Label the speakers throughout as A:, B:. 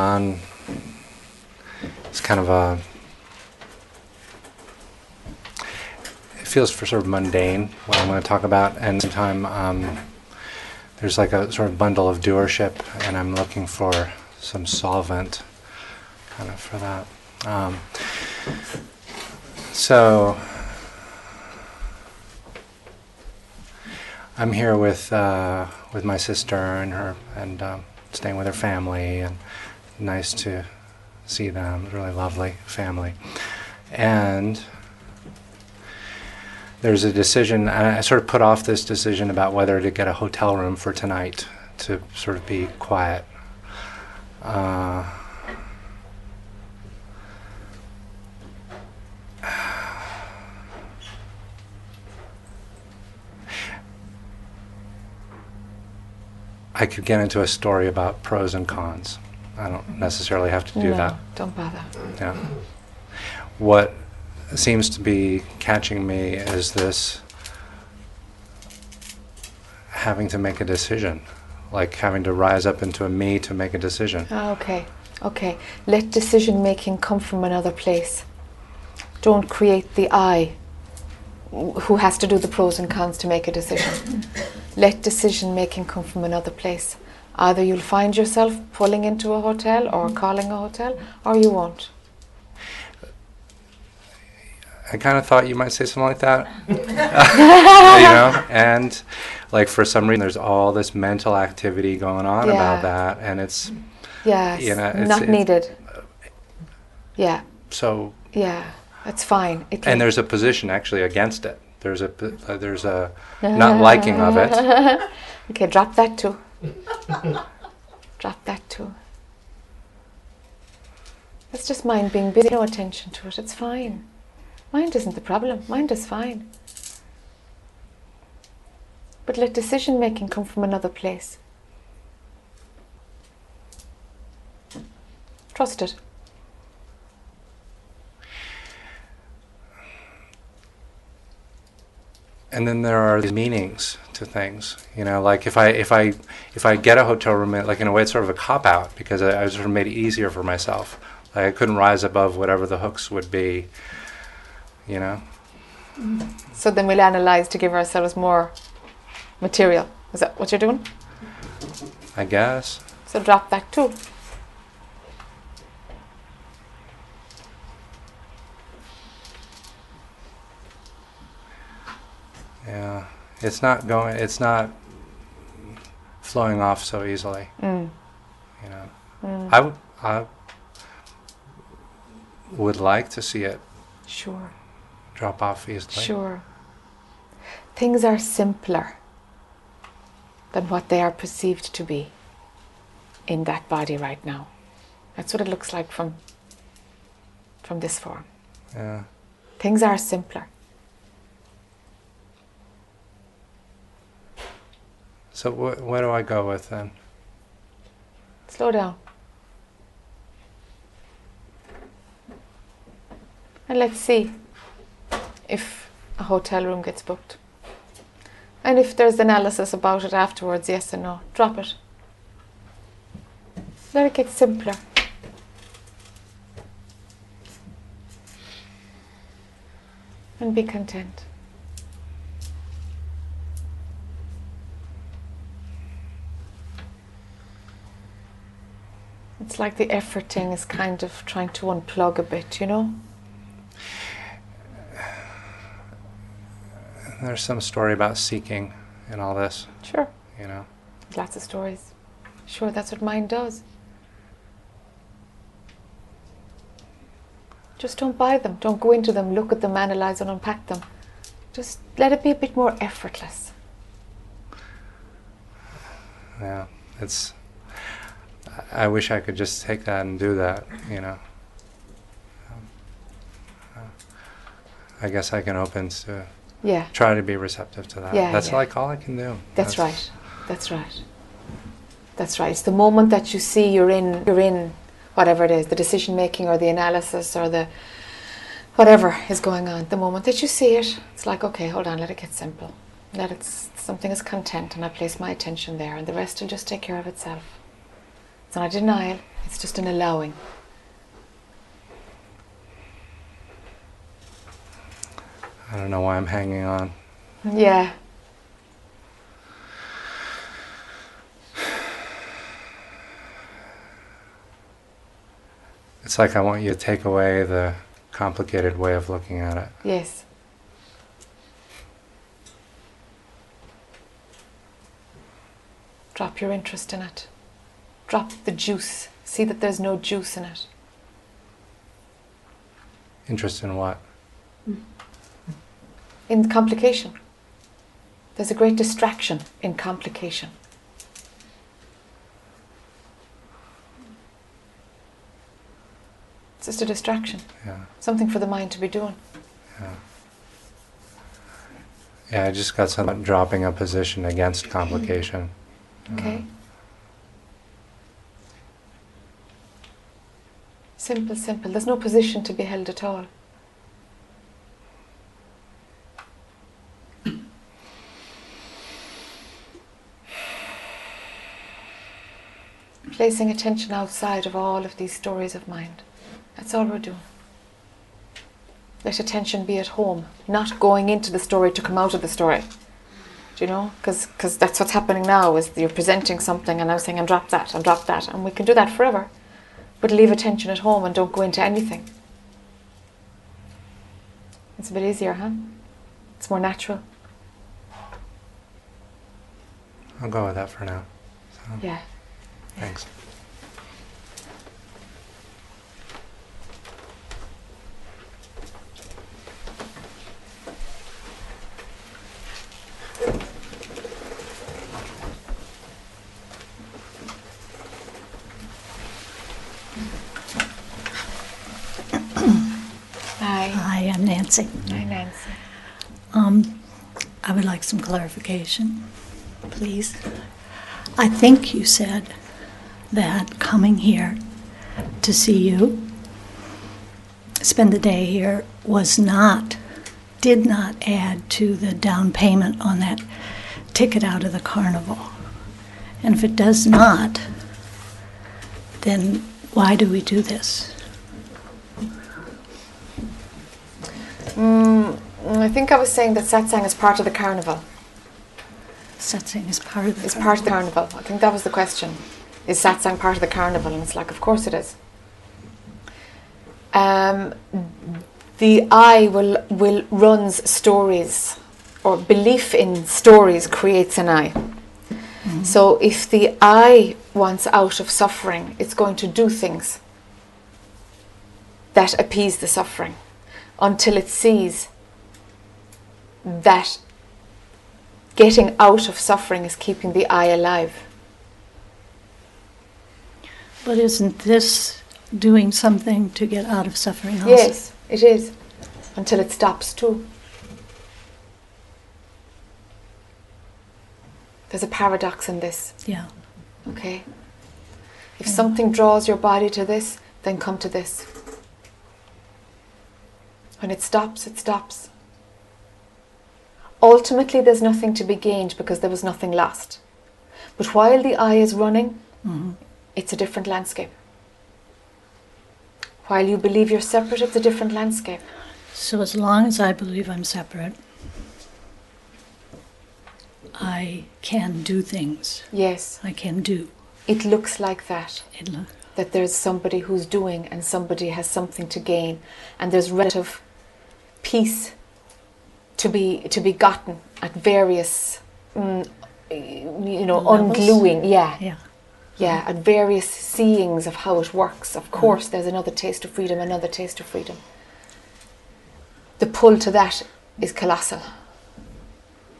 A: on. It's kind of a. It feels for sort of mundane what I'm going to talk about, and at the same time, um, there's like a sort of bundle of doership, and I'm looking for some solvent, kind of for that. Um, so. I'm here with uh, with my sister and her, and um, staying with her family, and nice to see them. Really lovely family, and there's a decision. I sort of put off this decision about whether to get a hotel room for tonight to sort of be quiet. Uh, I could get into a story about pros and cons. I don't necessarily have to do
B: no,
A: that.
B: Don't bother.
A: Yeah. What seems to be catching me is this having to make a decision, like having to rise up into a me to make a decision.
B: Ah, okay, okay. Let decision making come from another place. Don't create the I who has to do the pros and cons to make a decision. Let decision making come from another place. Either you'll find yourself pulling into a hotel or calling a hotel, or you won't.
A: I kind of thought you might say something like that. you know, and like for some reason, there's all this mental activity going on
B: Yeah.
A: about that, and it's
B: Yes,
A: You know, it's-
B: not
A: it's-
B: needed. Yeah,
A: so.
B: yeah, that's fine. It
A: And there's a position actually against it. There's a uh, there's a not liking of it.
B: okay, drop that too. drop that too. That's just mind being busy. No attention to it. It's fine. Mind isn't the problem. Mind is fine. But let decision making come from another place. Trust it.
A: And then there are these meanings to things you know like if i if i if i get a hotel room like in a way it's sort of a cop out because I, I sort of made it easier for myself like i couldn't rise above whatever the hooks would be you know
B: So then we'll analyze to give ourselves more material. Is that what you're doing?
A: i guess
B: So drop that too.
A: Yeah it's not going it's not flowing off so easily
B: Mm.
A: you know
B: Mm.
A: i would i would like to see it
B: Sure,
A: drop off easily
B: sure. Things are simpler than what they are perceived to be in that body right now. That's what it looks like from from this form.
A: yeah
B: Things are simpler.
A: So wh- where do i go with then
B: Slow down. And let's see if a hotel room gets booked. And if there's analysis about it afterwards, yes or no, drop it. Let it get simpler. And be content. It's like the effort thing is kind of trying to unplug a bit, you know?
A: there's some story about seeking and all this
B: Sure.
A: you know
B: Lots of stories. Sure, that's what mind does. Just don't buy them. Don't go into them, look at them, analyze and unpack them. Just let it be a bit more effortless.
A: Yeah, it's. I wish I could just take that and do that, you know. Um, I guess I can open to
B: Yeah,
A: try to be receptive to that.
B: Yeah,
A: That's
B: yeah.
A: like all I can do.
B: that's right. That's right. That's right. It's the moment that you see you're in you're in whatever it is, the decision making or the analysis or the whatever is going on. The moment that you see it, it's like, okay, hold on, let it get simple. Let it something is content and I place my attention there and the rest will just take care of itself. It's not a denial, It's just an allowing.
A: I don't know why I'm hanging on.
B: Yeah.
A: It's like I want you to take away the complicated way of looking at it.
B: Yes. Drop your interest in it. Drop the juice. See that there's no juice in it.
A: Interest in what? Hmm.
B: In complication. There's a great distraction in complication. It's just a distraction,
A: Yeah.
B: something for the mind to be doing.
A: Yeah. Yeah, I just got some dropping a position against complication.
B: Okay? Uh-huh. Simple, simple. There's no position to be held at all. Placing attention outside of all of these stories of mind. That's all we're doing. Let attention be at home, not going into the story to come out of the story. Do you know? Because that's what's happening now is you're presenting something and I'm saying, and drop that, and drop that. And we can do that forever. But leave attention at home and don't go into anything. It's a bit easier, huh? It's more natural.
A: I'll go with that for now. So,
B: Yeah.
A: Thanks.
B: Hi.
C: Hi, I'm Nancy.
B: Hi, Nancy.
C: Um, I would like some clarification, please. I think you said that coming here to see you, spend the day here, was not, did not add to the down payment on that ticket out of the carnival. And if it does not, then why do we do this?
B: Mm, I think I was saying that satsang is part of the carnival.
C: Satsang is part of the
B: It's part of the carnival. I think that was the question. Is satsang part of the carnival? And it's like, of course it is. Um, the I will will runs stories, or belief in stories creates an I. So if the I wants out of suffering, it's going to do things that appease the suffering until it sees that getting out of suffering is keeping the I alive.
C: But isn't this doing something to get out of suffering also?
B: Yes, it is. Until it stops too. There's a paradox in this,
C: Yeah.
B: okay? If something draws your body to this, then come to this. When it stops, it stops. Ultimately, there's nothing to be gained because there was nothing lost. But while the eye is running,
C: hmm
B: it's a different landscape. While you believe you're separate, it's a different landscape.
C: So as long as I believe I'm separate, I can do things.
B: Yes,
C: I can do.
B: it looks like that.
C: It
B: That there's somebody who's doing and somebody has something to gain, and there's relative peace to be to be gotten at various, mm, you know,
C: Levels?
B: ungluing. Yeah,
C: yeah.
B: yeah, at various seeings of how it works. Of course, there's another taste of freedom, another taste of freedom. The pull to that is colossal.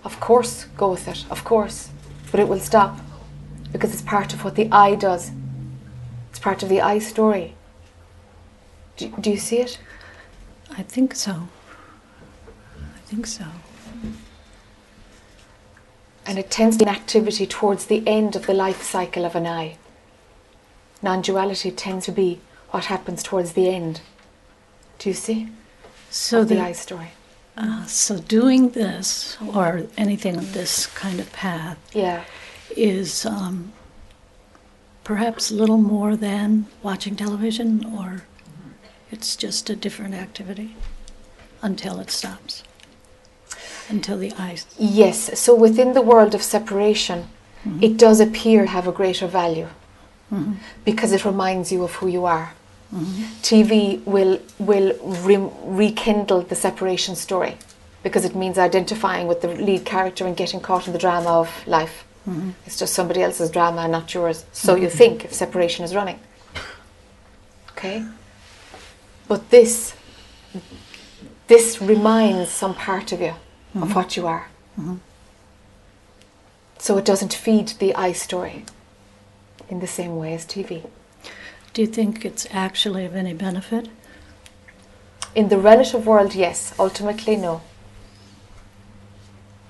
B: Of course, go with it, of course, but it will stop because it's part of what the I does. It's part of the I story. Do, do you see it?
C: I think so. Think so.
B: And it tends to be an activity towards the end of the life cycle of an eye. Non duality tends to be what happens towards the end. Do you see?
C: So
B: the,
C: the,
B: I story.
C: uh, so doing this or anything of this kind of path
B: Yeah.
C: is um, perhaps a little more than watching television, or it's just a different activity until it stops, until the eye.
B: Yes, so within the world of separation, mm-hmm. it does appear to have a greater value mm-hmm. because it reminds you of who you are. Mm-hmm. TV will will re- rekindle the separation story because it means identifying with the lead character and getting caught in the drama of life. It's just somebody else's drama and not yours. So you think if separation is running. Okay? But this this reminds some part of you of what you are. So it doesn't feed the I story in the same way as TV.
C: Do you think it's actually of any benefit?
B: In the relative world, yes. Ultimately, no.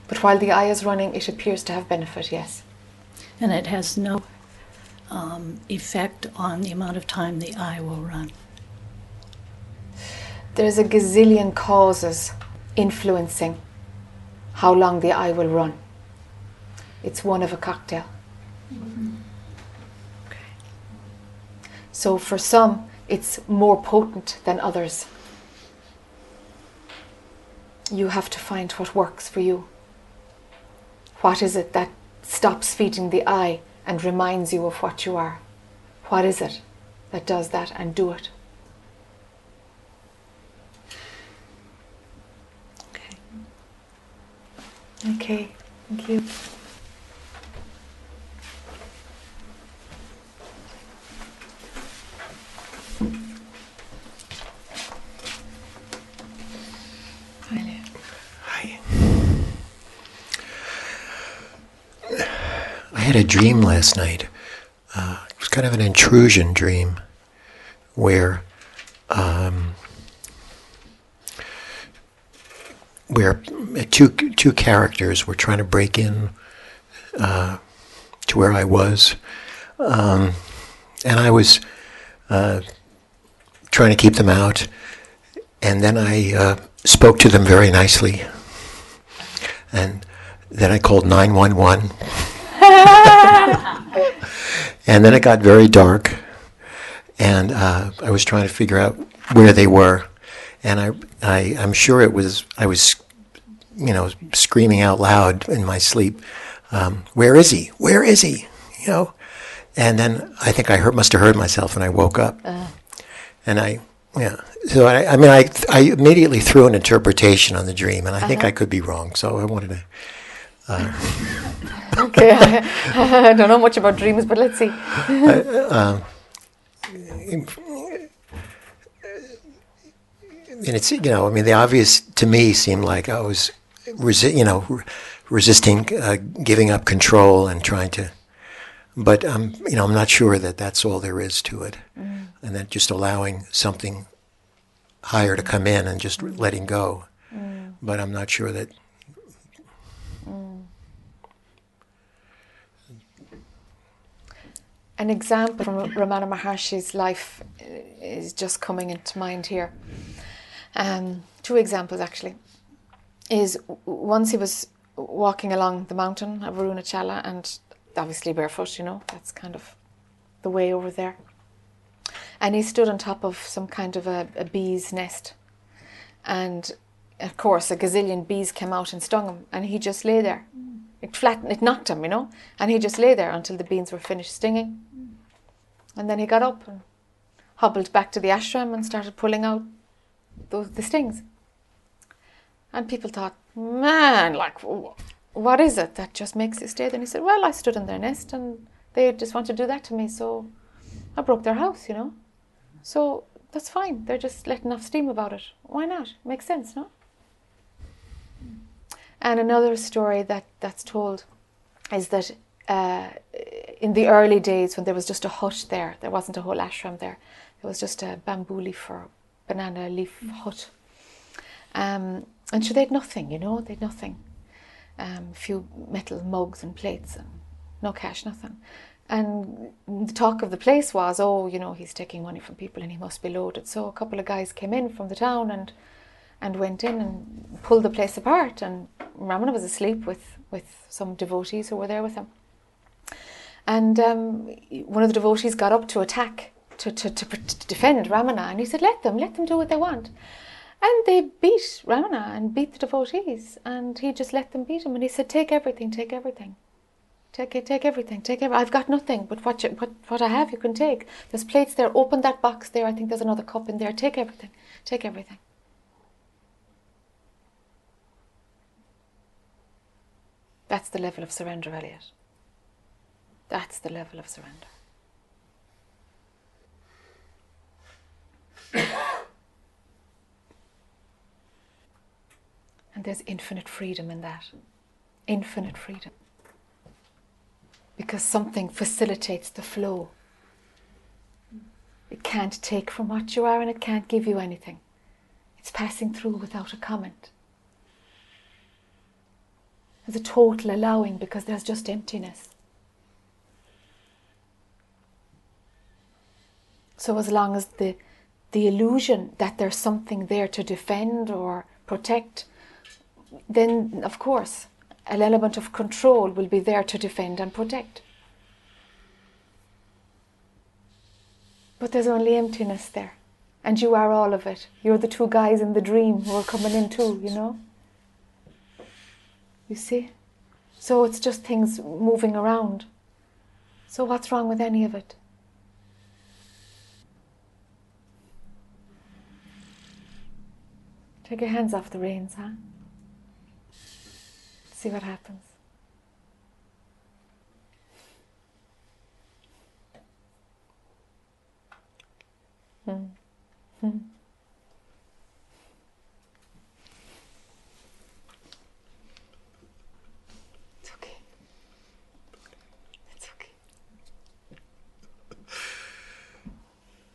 B: But while the eye is running, it appears to have benefit, yes.
C: And it has no um, effect on the amount of time the eye will run.
B: There's a gazillion causes influencing how long the eye will run. It's one of a cocktail. So for some, it's more potent than others. You have to find what works for you. What is it that stops feeding the eye and reminds you of what you are? What is it that does that and do it?
C: Okay,
B: thank you. Hi,
D: Hi. I had a dream last night. Uh, it was kind of an intrusion dream where um, where two two characters were trying to break in uh, to where I was, um, and I was uh, trying to keep them out. And then I uh, spoke to them very nicely, and then I called nine one one. And then it got very dark, and uh, I was trying to figure out where they were, and I, I, I'm sure it was I was, you know, screaming out loud in my sleep, um, "Where is he? Where is he?" You know, and then I think I heard must have heard myself, and I woke up, uh. and I, yeah. So I, I mean, I, I immediately threw an interpretation on the dream, and I think uh-huh. I could be wrong. So I wanted to.
B: Uh, okay, I, don't know much about dreams, but let's see.
D: Uh, and it's you know I mean the obvious to me seemed like I was resi- you know re- resisting uh, giving up control and trying to but I'm you know I'm not sure that that's all there is to it. Mm. And that just allowing something higher to come in and just letting go. Mm. But I'm not sure that mm.
B: An example from Ramana Maharshi's life is just coming into mind here. Um, two examples actually. Is once he was walking along the mountain of Arunachala and obviously barefoot, you know, that's kind of the way over there. And he stood on top of some kind of a, a bee's nest. And of course, a gazillion bees came out and stung him, and he just lay there. It flattened, it knocked him, you know, and he just lay there until the bees were finished stinging. And then he got up and hobbled back to the ashram and started pulling out those the stings. And people thought, man, like, what is it that just makes you stay? Then he said, well, I stood in their nest and they just want to do that to me, so I broke their house, you know. So that's fine. They're just letting off steam about it. Why not? Makes sense, no? And another story that, that's told is that uh, in the early days when there was just a hut there, there wasn't a whole ashram there, there was just a bamboo leaf or banana leaf hut. Um, and so they had nothing, you know, they had nothing. Um, few metal mugs and plates and no cash, nothing. And the talk of the place was, oh, you know, he's taking money from people and he must be loaded. So a couple of guys came in from the town and and went in and pulled the place apart. And Ramana was asleep with, with some devotees who were there with him. And um, one of the devotees got up to attack, to, to, to, to defend Ramana, and he said, Let them, let them do what they want. And they beat Ramana and beat the devotees, and he just let them beat him. And he said, Take everything, take everything. Take it, take everything, take everything. I've got nothing, but what, you, what, what I have, you can take. There's plates there. Open that box there. I think there's another cup in there. Take everything, take everything. That's the level of surrender, Elliot. That's the level of surrender. And there's infinite freedom in that. Infinite freedom. Because something facilitates the flow. It can't take from what you are and it can't give you anything. It's passing through without a comment. There's a total allowing because there's just emptiness. So as long as the the illusion that there's something there to defend or protect, then of course an element of control will be there to defend and protect. But there's only emptiness there. And you are all of it. You're the two guys in the dream who are coming in too, you know? You see? So it's just things moving around. So what's wrong with any of it? Take your hands off the reins, huh? See what happens. Hmm. Hmm. It's okay. It's okay.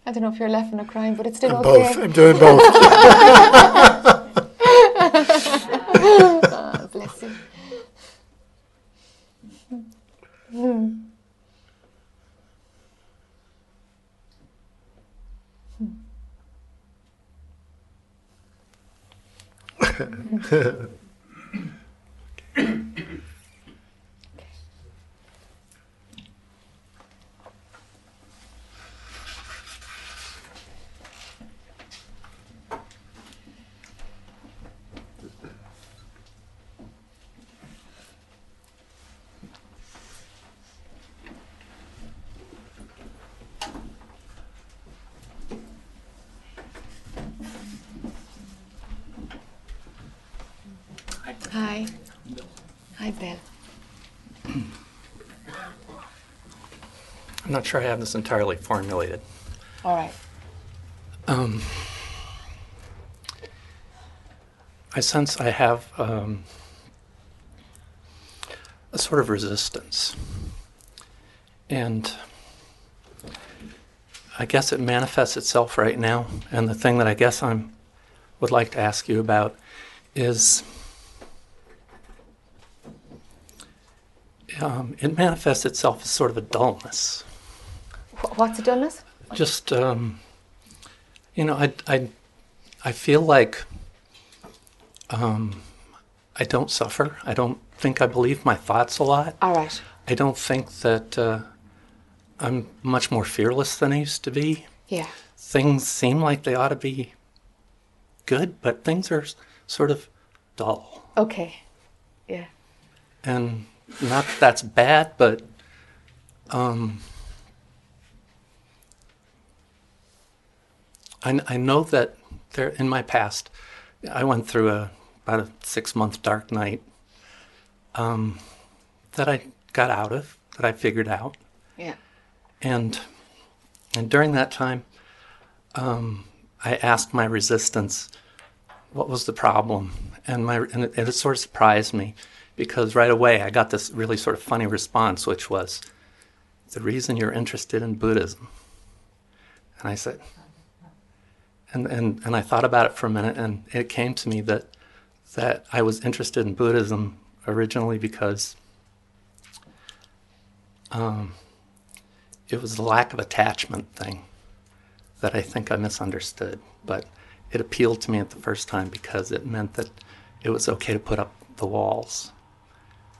B: I don't know if you're laughing or crying, but it's still okay.
D: Both. I'm doing both.
B: Ah, bless you. Hmm. Hi. Hi, Bill.
E: I'm not sure I have this entirely formulated.
B: All right.
E: Um, I sense I have um, a sort of resistance. And I guess it manifests itself right now. And the thing that I guess I would like to ask you about is um, it manifests itself as sort of a dullness.
B: Wh- What's the dullness?
E: just um, you know I, I I feel like um, I don't suffer. I don't think I believe my thoughts a lot.
B: All right.
E: I don't think that uh, I'm much more fearless than I used to be.
B: Yeah.
E: Things seem like they ought to be good, but things are sort of dull.
B: Okay. Yeah.
E: and not that that's bad, but um, I, I know that there in my past, I went through a about a six month dark night um, that I got out of, that I figured out,
B: Yeah.
E: and and during that time, um, I asked my resistance, what was the problem, and my and it, it sort of surprised me because right away I got this really sort of funny response, which was, the reason you're interested in Buddhism. And I said, and, and, and I thought about it for a minute, and it came to me that that I was interested in Buddhism originally because um, it was the lack of attachment thing that I think I misunderstood. But it appealed to me at the first time because it meant that it was okay to put up the walls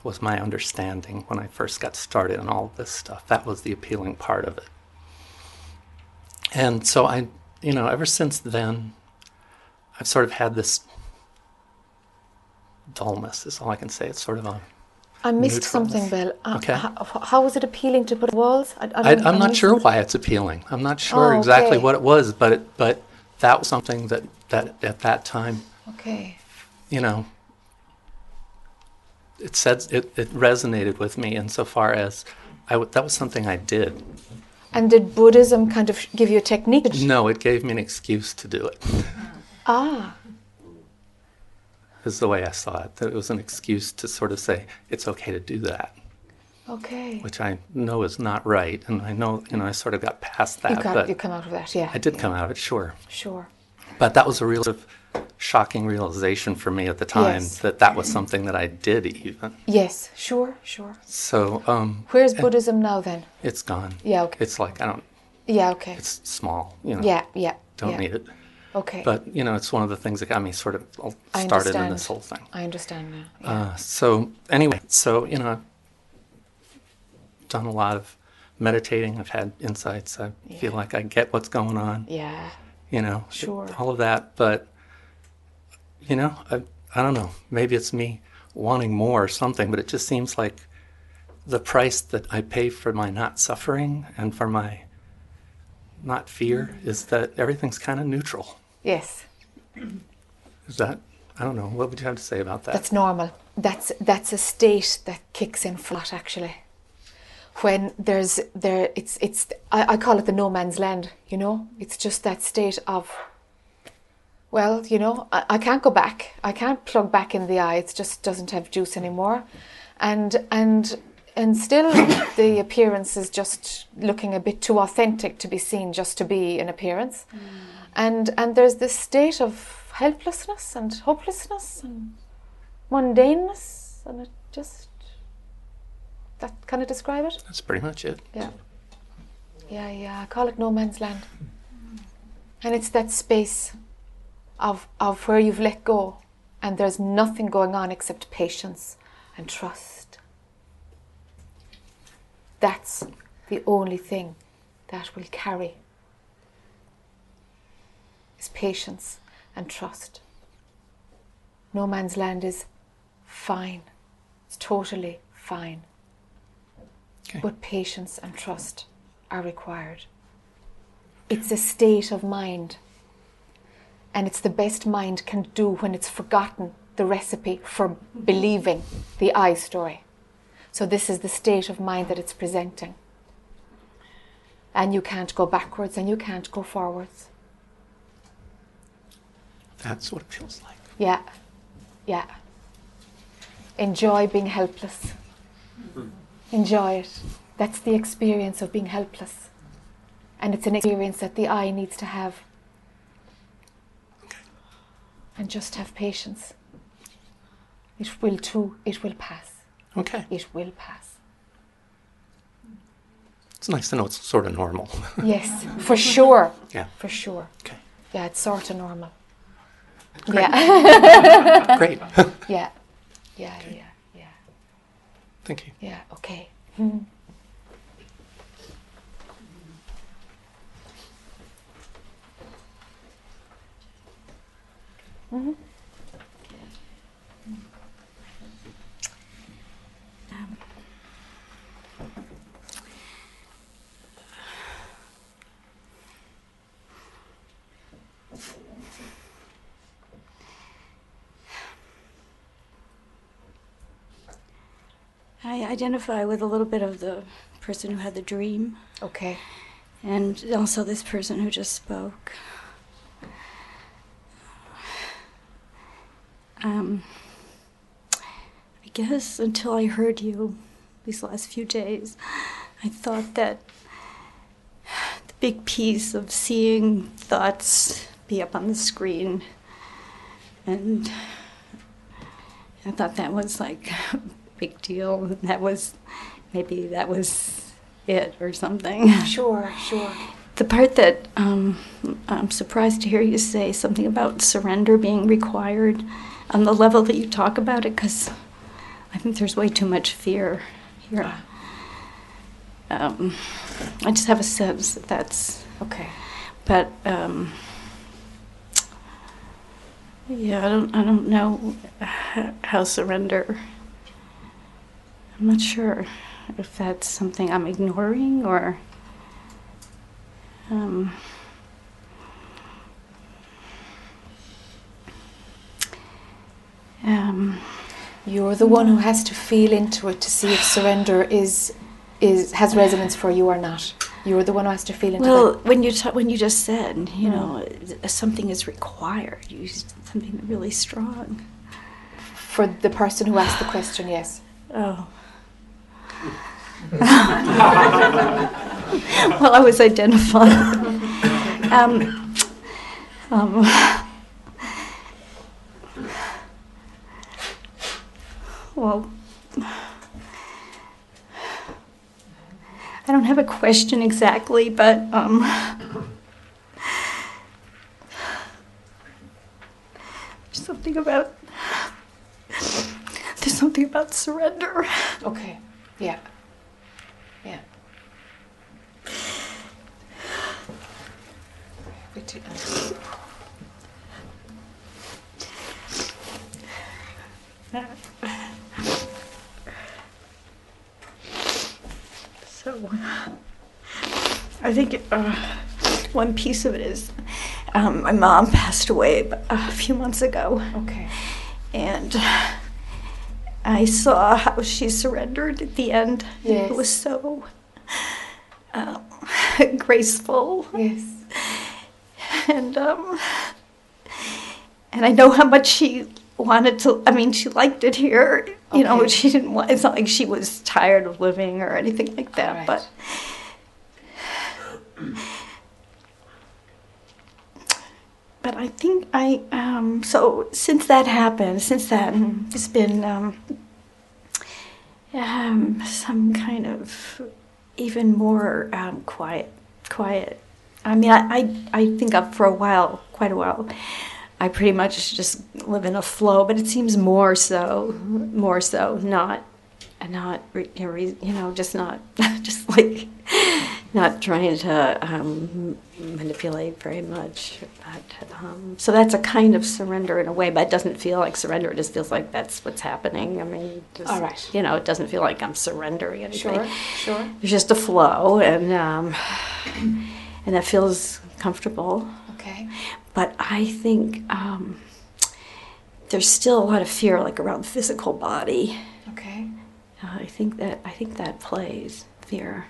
E: was my understanding when I first got started on all this stuff. That was the appealing part of it. And so I, you know, ever since then, I've sort of had this dullness, is all I can say. It's sort of a.
B: I missed
E: Neutralness.
B: something, Bill. Uh,
E: Okay.
B: How, how was it appealing to put walls? I, I
E: I,
B: don't-
E: I'm not sure why it's appealing. I'm not sure
B: Oh,
E: exactly
B: okay.
E: what it was, but it, but that was something that, that at that time,
B: Okay.
E: you know, it said it, it resonated with me insofar as I w- that was something I did.
B: And did Buddhism kind of give you a technique?
E: No, it gave me an excuse to do it.
B: Ah,
E: Is the way I saw it. That it was an excuse to sort of say it's okay to do that,
B: okay.
E: which I know is not right, and I know you know I sort of got past that.
B: you, got, you come out of that, yeah.
E: I did come out of it, sure.
B: Sure.
E: But that was a real sort of shocking realization for me at the time
B: Yes.
E: that that was something that I did even.
B: Yes, sure, sure.
E: So um,
B: Where's Buddhism now then?
E: It's gone.
B: Yeah, okay.
E: It's like I don't.
B: Yeah, okay.
E: It's small. You know.
B: yeah, yeah.
E: Don't
B: yeah.
E: need it.
B: Okay.
E: But you know, it's one of the things that got me sort of started in this whole thing.
B: I understand now. Yeah.
E: Uh, so anyway, so you know, I've done a lot of meditating. I've had insights. I feel like I get what's going on.
B: yeah.
E: You know,
B: Sure.
E: all of that. But you know, I I don't know. Maybe it's me wanting more or something. But it just seems like the price that I pay for my not suffering and for my not fear is that everything's kind of neutral.
B: Yes.
E: Is that? I don't know. What would you have to say about that?
B: That's normal. That's that's a state that kicks in flat actually. When there's there it's it's I, I call it the no man's land, you know? It's just that state of well, you know, I, I can't go back. I can't plug back in the eye. It just doesn't have juice anymore. And and and still the appearance is just looking a bit too authentic to be seen just to be an appearance. Mm. And and there's this state of helplessness and hopelessness and mundaneness and it just that kind of describe it
E: That's pretty much it.
B: yeah yeah yeah i call it no man's land and it's that space of of where you've let go and there's nothing going on except patience and trust that's the only thing that will carry is patience and trust no man's land is fine it's totally fine
E: Okay.
B: but patience and trust are required. It's a state of mind, and it's the best mind can do when it's forgotten the recipe for believing the I story. So, this is the state of mind that it's presenting. And you can't go backwards and you can't go forwards.
E: That's what it feels like.
B: Yeah, yeah. Enjoy being helpless. Enjoy it. That's the experience of being helpless. And it's an experience that the eye needs to have. And just have patience. It will too, it will pass.
E: Okay.
B: It will pass.
E: It's nice to know it's sort of normal.
B: Yes, for sure.
E: yeah.
B: For sure.
E: Okay.
B: Yeah, it's sort of normal. Yeah.
E: Great.
B: yeah. Yeah, yeah, yeah.
E: Thank you.
B: Yeah, okay.
F: Um, I identify with a little bit of the person who had the dream
B: Okay.
F: and also this person who just spoke. Um, I guess until I heard you these last few days, I thought that the big piece of seeing thoughts be up on the screen and I thought that was like a big deal. That was maybe that was it or something.
B: Sure, sure.
F: The part that um, I'm surprised to hear you say something about surrender being required on the level that you talk about it, because I think there's way too much fear here. Um, I just have a sense that that's,
B: Okay.
F: but um, yeah, I don't, I don't know how surrender. I'm not sure if that's something I'm ignoring or. Um, um,
B: You're the one who has to feel into it to see if surrender is is has resonance for you or not. You're the one who has to feel into it.
F: well,
B: that.
F: when you ta- when you just said, you know, something is required, you used something really strong.
B: For the person who asked the question, yes.
F: Oh. well, I was identifying. um, um, well, I don't have a question exactly, but um, there's something about there's something about surrender.
B: Okay. Yeah. Yeah.
F: So, I think uh, one piece of it is um, my mom passed away a few months ago,
B: Okay.
F: and I saw how she surrendered at the end.
B: Yes.
F: It was so um, graceful,
B: Yes.
F: and um, and I know how much she wanted to. I mean, she liked it here. You know, she didn't want. It's not like she was tired of living or anything like that.
B: Right.
F: But but I think I um, so since that happened, since then it's been um, um, some kind of even more um, quiet, quiet. I mean, I, I I think up for a while, quite a while. I pretty much just live in a flow, but it seems more so, more so, not, not, you know, just not, just like, not trying to um, manipulate very much. But, um, so that's a kind of surrender in a way, but it doesn't feel like surrender. It just feels like that's what's happening. I mean, just,
B: All right.
F: you know, it doesn't feel like I'm surrendering anything.
B: Sure. Sure.
F: There's just a flow, and um, and that feels comfortable.
B: Okay.
F: But I think um, there's still a lot of fear, like around the physical body.
B: Okay.
F: Uh, I think that I think that plays fear.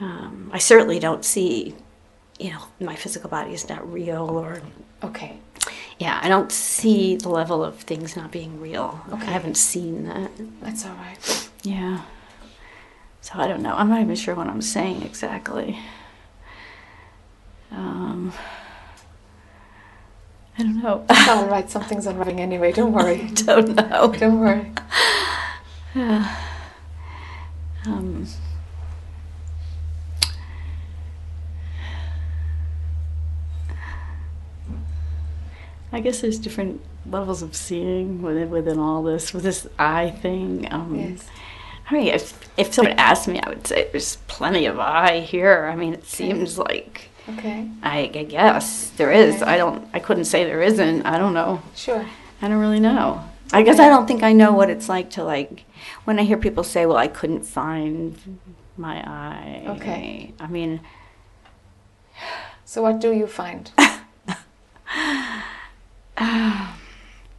F: Um, I certainly don't see, you know, my physical body is not real, or
B: Okay.
F: yeah, I don't see the level of things not being real.
B: Okay.
F: I haven't seen that.
B: That's all right.
F: Yeah. So I don't know. I'm not even sure what I'm saying exactly. Um, I don't know.
B: It's all right. Something's unwrapping anyway. Don't worry.
F: don't know.
B: Don't worry.
F: Um, I guess there's different levels of seeing within within all this with this eye thing. Um,
B: Yes.
F: I mean, if if someone asked me, I would say there's plenty of eye here. I mean, it seems like
B: Okay.
F: I, I guess there is.
B: Okay.
F: I don't. I couldn't say there isn't. I don't know.
B: Sure.
F: I don't really know. I guess I don't think I know what it's like to like when I hear people say, "Well, I couldn't find my eye."
B: Okay.
F: I mean,
B: So what do you find?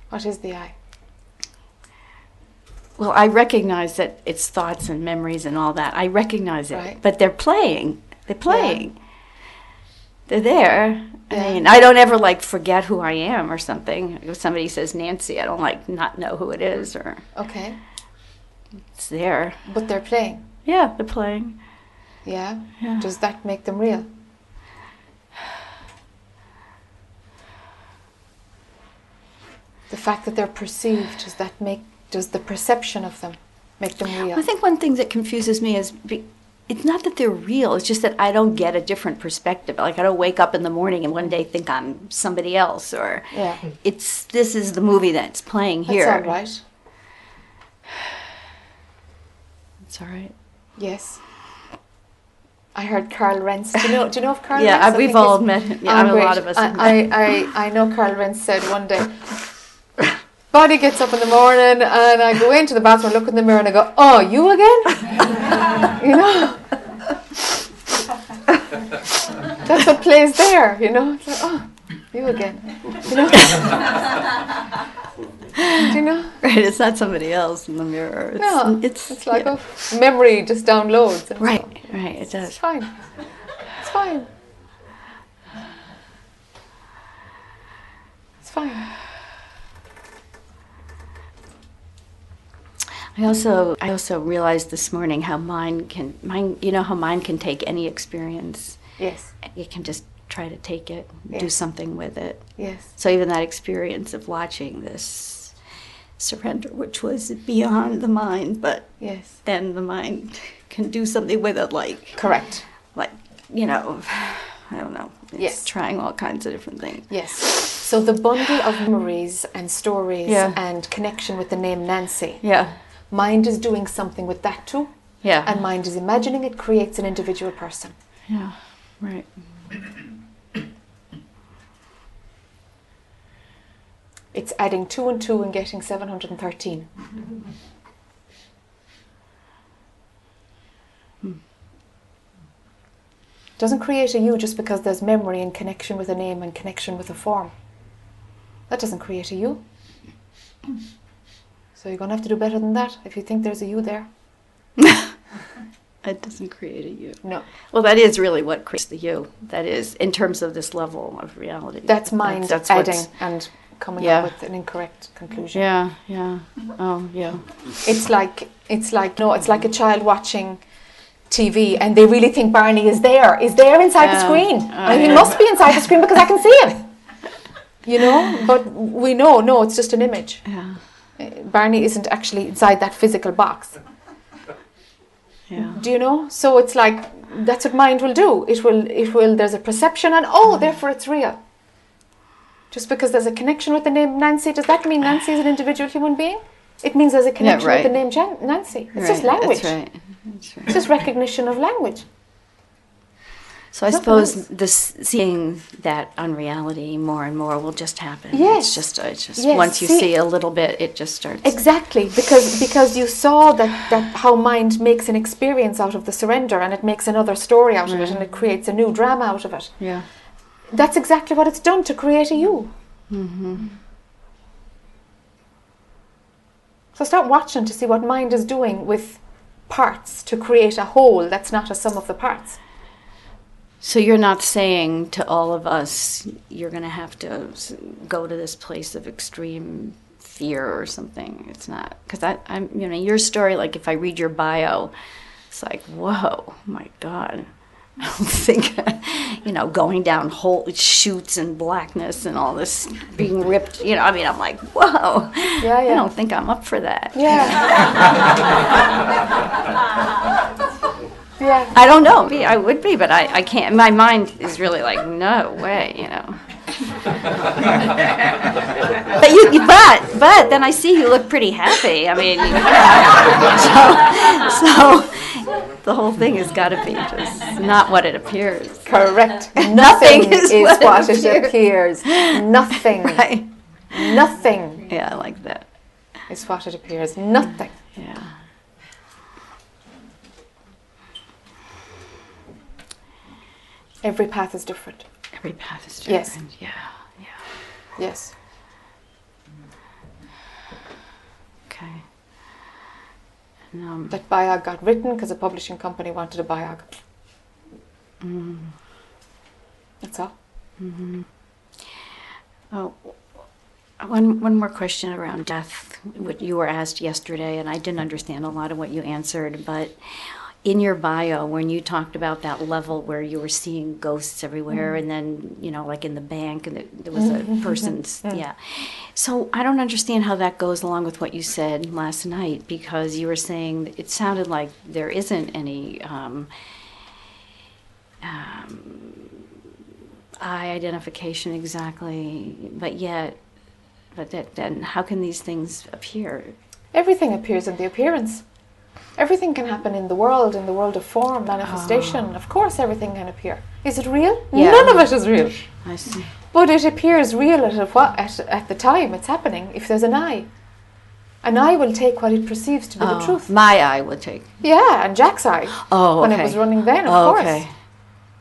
B: what is the eye?
F: well, I recognize that it's thoughts and memories and all that. I recognize it,
B: Right.
F: but they're playing. They're playing. They're there.
B: Yeah.
F: I mean, I don't ever like forget who I am or something. If somebody says Nancy, I don't like not know who it is or
B: Okay.
F: it's there.
B: But they're playing.
F: Yeah, they're playing.
B: Yeah.
F: Yeah.
B: Does that make them real? The fact that they're perceived, does that make, does the perception of them make them real?
F: I think one thing that confuses me is be, it's not that they're real. It's just that I don't get a different perspective. Like I don't wake up in the morning and one day think I'm somebody else, or
B: Yeah.
F: it's this is the movie that's playing here That's
B: all right.
F: It's all right.
B: Yes. I heard Karl Renz. Do you know? Do you know of Karl?
F: Yeah,
B: Renz?
F: We've all met him. Yeah, mean, a lot of us
B: I, I, I, I know Karl Renz said one day. Body gets up in the morning, and I go into the bathroom, look in the mirror, and I go, "Oh, you again?" you know. That's what plays there, you know. It's like, oh, you again, you know. Do you know?
F: Right, it's not somebody else in the mirror. It's,
B: No,
F: it's,
B: it's like
F: yeah.
B: oh, memory just downloads.
F: right,
B: stuff.
F: right. It
B: It's fine. It's fine. It's fine.
F: I also, I also realized this morning how mind can, mind. You know how mind can take any experience.
B: Yes.
F: It can just try to take it, do something with it.
B: Yes.
F: So even that experience of watching this surrender, which was beyond the mind, but
B: Yes.
F: then the mind can do something with it, like
B: Correct.
F: like you know, I don't know. It's
B: Yes.
F: trying all kinds of different things.
B: Yes. So the bundle of memories and stories
F: Yeah.
B: and connection with the name Nancy,
F: Yeah,
B: mind is doing something with that too,
F: yeah,
B: and mind is imagining it creates an individual person.
F: yeah, right.
B: It's adding two and two and getting 713. Hmm. Doesn't create a you just because there's memory and connection with a name and connection with a form. That doesn't create a you. So you're going to have to do better than that if you think there's a you there.
F: It doesn't create a you.
B: No.
F: Well, that is really what creates the you. That is in terms of this level of reality.
B: That's mind
F: That's,
B: adding
F: what's-
B: and coming
F: Yeah.
B: up with an incorrect conclusion.
F: Yeah, yeah. Oh, yeah.
B: It's like it's like no, it's like a child watching TV and they really think Barney is there, is there inside the screen.
F: Oh,
B: and he must be inside the screen because I can see him. You know, but we know no, it's just an image.
F: Yeah,
B: Barney isn't actually inside that physical box.
F: yeah.
B: Do you know? So it's like that's what mind will do. It will it will there's a perception and oh, mm. therefore it's real. Just because there's a connection with the name Nancy, does that mean Nancy is an individual human being? It means there's a connection
F: right.
B: with the name Jan- Nancy. It's just language.
F: That's right. That's right.
B: It's just recognition of language.
F: So I suppose this seeing that unreality more and more will just happen.
B: Yes.
F: It's just it's just
B: Yes,
F: once you
B: see-
F: see a little bit, it just starts.
B: Exactly, because because you saw that, that how mind makes an experience out of the surrender and it makes another story out of it and it mm. creates a new drama out of it.
F: Yeah.
B: That's exactly what it's done to create a you. Mm-hmm. So start watching to see what mind is doing with parts to create a whole that's not a sum of the parts.
F: So you're not saying to all of us, you're going to have to go to this place of extreme fear or something. It's not because I, I'm, you know, your story. Like if I read your bio, it's like, whoa, my God. I don't think, you know, going down whole shoots and blackness and all this being ripped. You know, I mean, I'm like, whoa.
B: Yeah, yeah.
F: I don't think I'm up for that.
B: Yeah. yeah.
F: I don't know. Maybe I would be, but I, I can't. My mind is really like, no way, you know. but you, you- but but then I see you look pretty happy. I mean, you know, so, so the whole thing has got to be just not what it appears.
B: Correct.
F: Nothing
B: Nothing
F: is
B: is,
F: what
B: what,
F: it
B: it appears. Nothing.
F: Right?
B: Nothing
F: Yeah, I like that.
B: is what it appears. Nothing.
F: Yeah.
B: Every path is different.
F: Every path is different. Yes. Yeah, yeah.
B: Yes.
F: Okay. And, um,
B: That biog got written because a publishing company wanted a biog. That's all.
F: Oh, one, one more question around death. What you were asked yesterday, and I didn't understand a lot of what you answered, but in your bio, when you talked about that level where you were seeing ghosts everywhere, mm-hmm. and then, you know, like in the bank, and there- was a mm-hmm. person's, mm-hmm. yeah. So I don't understand how that goes along with what you said last night, because you were saying it sounded like there isn't any. Um, um I identification exactly, but yet, but that, then how can these things appear?
B: Everything appears in the appearance. Everything can happen in the world, in the world of form, ah. manifestation. Of course, everything can appear. Is it real?
F: Yeah.
B: None of it is real.
F: I see.
B: But it appears real at, what, at, at the time it's happening, if there's an I. An I will take what it perceives to be the
F: Oh,
B: truth.
F: My I will take.
B: Yeah, and Jack's I.
F: Oh,
B: When it was running then, of
F: Oh,
B: course.
F: okay.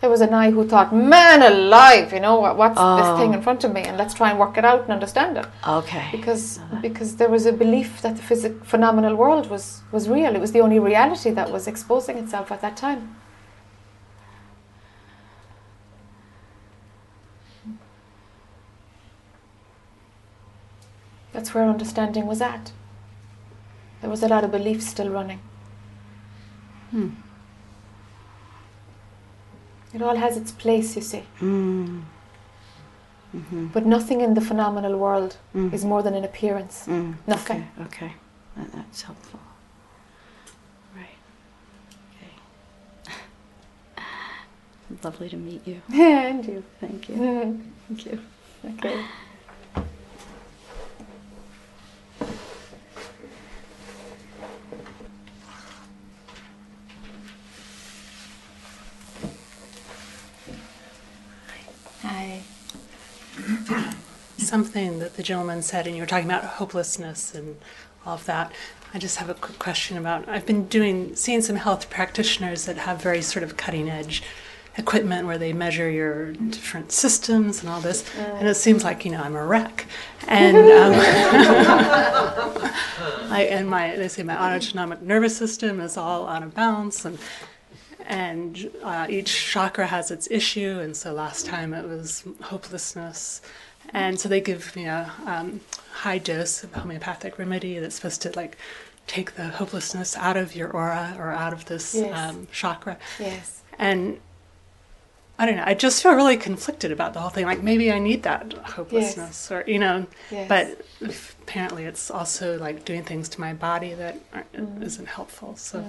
B: There was an I who thought, man alive, you know, what's
F: Oh.
B: this thing in front of me? And let's try and work it out and understand it.
F: Okay.
B: Because, because there was a belief that the physic, phenomenal world was, was real. It was the only reality that was exposing itself at that time. That's where understanding was at. There was a lot of belief still running.
F: Hmm.
B: It all has its place, you see.
F: Mm. Mm-hmm.
B: But nothing in the phenomenal world
F: Mm.
B: is more than an appearance.
F: Mm.
B: Nothing.
F: Okay. okay. That, that's helpful. Right. Okay. Lovely to meet you.
B: and you.
F: Thank you. Thank you.
B: Okay. Hi.
G: something that the gentleman said, and you were talking about hopelessness and all of that. I just have a quick question about. I've been doing seeing some health practitioners that have very sort of cutting edge equipment where they measure your different systems and all this, and it seems like you know I'm a wreck, and um, I and my they say my autonomic nervous system is all out of balance and and uh, each chakra has its issue. And so last time it was hopelessness, and so they give me a um, high dose of homeopathic remedy that's supposed to like take the hopelessness out of your aura or out of this
B: Yes.
G: um, chakra.
B: Yes.
G: And I don't know. I just feel really conflicted about the whole thing. Like maybe I need that hopelessness, or you know.
B: Yes.
G: But apparently, it's also like doing things to my body that aren't,
B: Mm.
G: isn't helpful. So.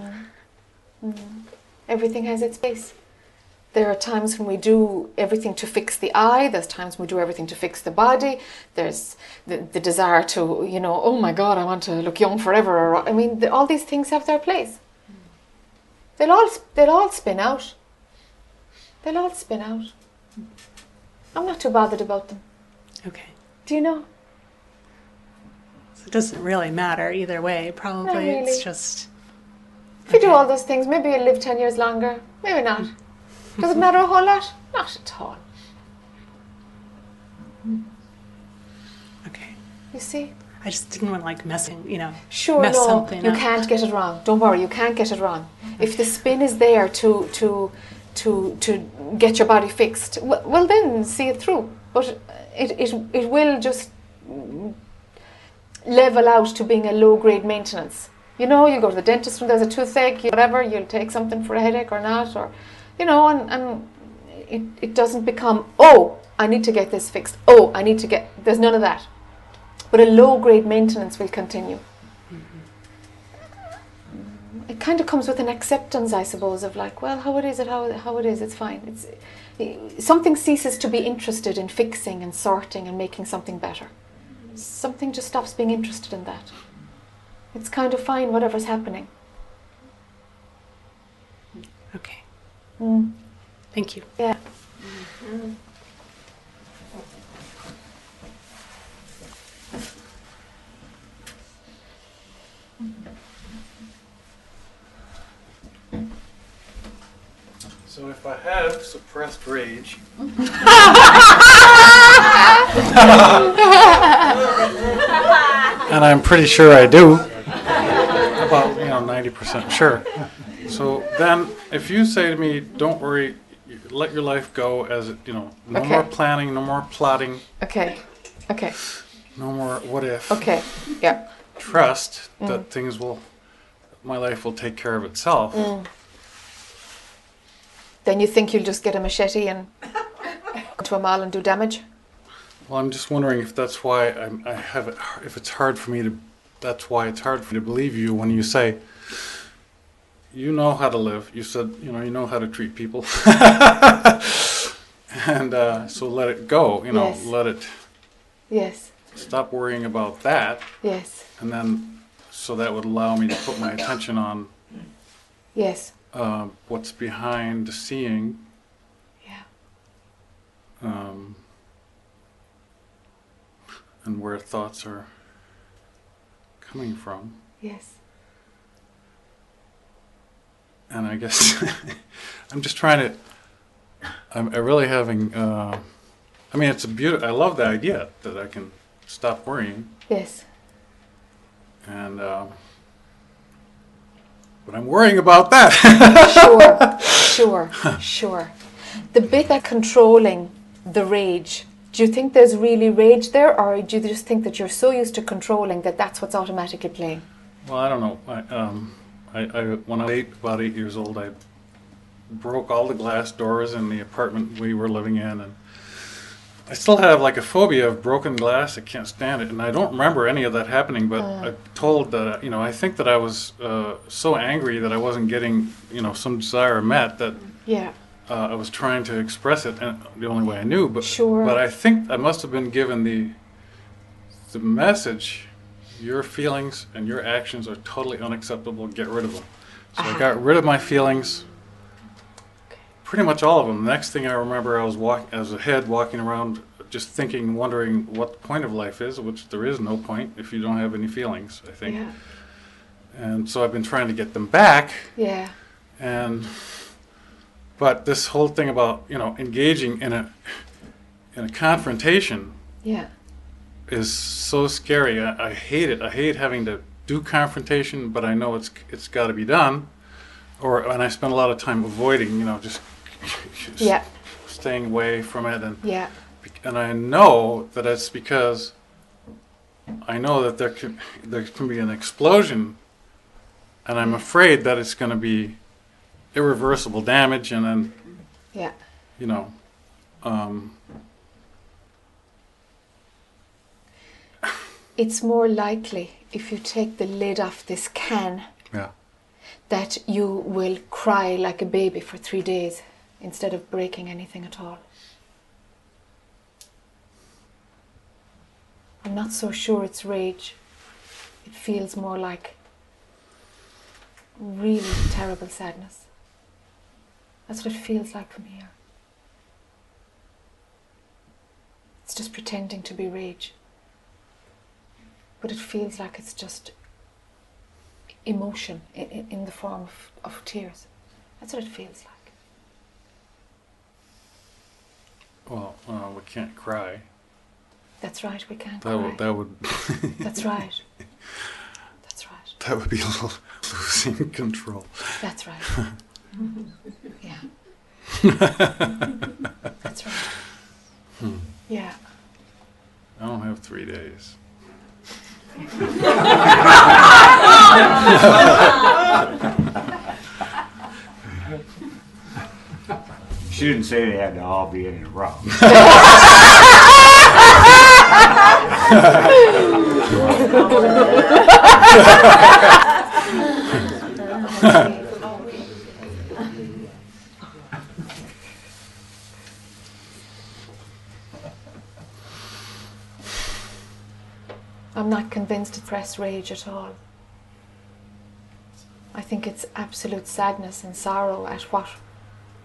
B: Everything has its place. There are times when we do everything to fix the I. There's times when we do everything to fix the body. There's the, the desire to, you know, oh my God, I want to look young forever. Or, I mean, the, all these things have their place. They'll all, they'll all spin out. They'll all spin out. I'm not too bothered about them.
G: Okay.
B: Do you know?
G: So it doesn't really matter either way. Probably
B: really.
G: it's just
B: If you do all those things, maybe you'll live 10 years longer. Maybe not. Does it matter a whole lot? Not at all.
G: okay.
B: You see?
G: I just didn't want to like messing, you know.
B: Sure,
G: mess
B: no,
G: something
B: you
G: up.
B: can't get it wrong. Don't worry, you can't get it wrong. If the spin is there to to to to get your body fixed, well, well then see it through. But it it it will just level out to being a low grade maintenance. You know, you go to the dentist when there's a toothache, whatever, you'll take something for a headache or not, or you know, and, and it, it doesn't become, oh, I need to get this fixed. Oh, I need to get there's none of that. But a low grade maintenance will continue. Mm-hmm. It kind of comes with an acceptance, I suppose, of like, well, how it is, it how, how it is, it's fine. It's something ceases to be interested in fixing and sorting and making something better. Something just stops being interested in that. It's kind of fine, whatever's happening.
G: Okay.
B: Mm.
G: Thank you.
B: Yeah. Hmm.
H: So if I have suppressed rage, and I'm pretty sure I do, about you know 90% sure. So then, if you say to me, "Don't worry, let your life go as it," you know, no
B: Okay.
H: more planning, no more plotting,
B: Okay. Okay.
H: no more what if.
B: Okay. Yeah.
H: Trust
B: Mm.
H: that things will, my life will take care of itself.
B: Mm. Then you think you'll just get a machete and go to a mall and do damage?
H: Well, I'm just wondering if that's why I'm, I have it. If it's hard for me to, that's why it's hard for me to believe you when you say, you know how to live. You said, you know, you know how to treat people, and uh, so let it go. You know,
B: Yes.
H: let it
B: Yes.
H: stop worrying about that,
B: Yes.
H: and then so that would allow me to put my attention on
B: Yes.
H: uh, what's behind the seeing.
B: Yeah.
H: Um, and where thoughts are coming from.
B: Yes.
H: And I guess I'm just trying to. I'm really having. Uh, I mean, it's a beautiful. I love the idea that I can stop worrying,
B: Yes.
H: and um, but I'm worrying about that.
B: sure, sure, sure. The bit that controlling the rage, do you think there's really rage there, or do you just think that you're so used to controlling that that's what's automatically playing?
H: well, I don't know. I, um, I, I when I was eight, about eight years old, I broke all the glass doors in the apartment we were living in, and I still have like a phobia of broken glass. I can't stand it, and I don't remember any of that happening. But I'm told that you know I think that I was uh, so angry that I wasn't getting you know some desire met that
B: Yeah.
H: uh, I was trying to express it and the only way I knew. But
B: Sure.
H: but I think I must have been given the the message. Your feelings and your actions are totally unacceptable. Get rid of them. So I uh-huh. got rid of my feelings. Pretty much all of them. The next thing I remember, I was walking, I was ahead, walking around, just thinking, wondering what the point of life is, which there is no point if you don't have any feelings. I think.
B: Yeah.
H: And so I've been trying to get them back
B: Yeah.
H: and but this whole thing about you know engaging in a in a confrontation
B: Yeah.
H: Is so scary. I, I hate it. I hate having to do confrontation, but I know it's it's got to be done. Or and I spend a lot of time avoiding, you know, just, just
B: Yeah.
H: staying away from it, and
B: Yeah.
H: and I know that it's because I know that there can there can be an explosion, and I'm afraid that it's going to be irreversible damage, and then
B: Yeah.
H: you know, um,
B: It's more likely if you take the lid off this can
H: yeah,
B: that you will cry like a baby for three days instead of breaking anything at all. I'm not so sure it's rage. It feels more like really terrible sadness. That's what it feels like from here. It's just pretending to be rage. But it feels like it's just emotion in, in, the form of, of tears. That's what it feels like.
H: well, uh, we can't cry.
B: That's right, we can't
H: That
B: cry.
H: would that would
B: That's right. That's right.
H: that would be a little losing control.
B: That's right. yeah. That's right.
H: Hmm.
B: Yeah.
H: I don't have three days.
I: She didn't say they had to all be in a row.
B: I'm not convinced it's press rage at all. I think it's absolute sadness and sorrow at what,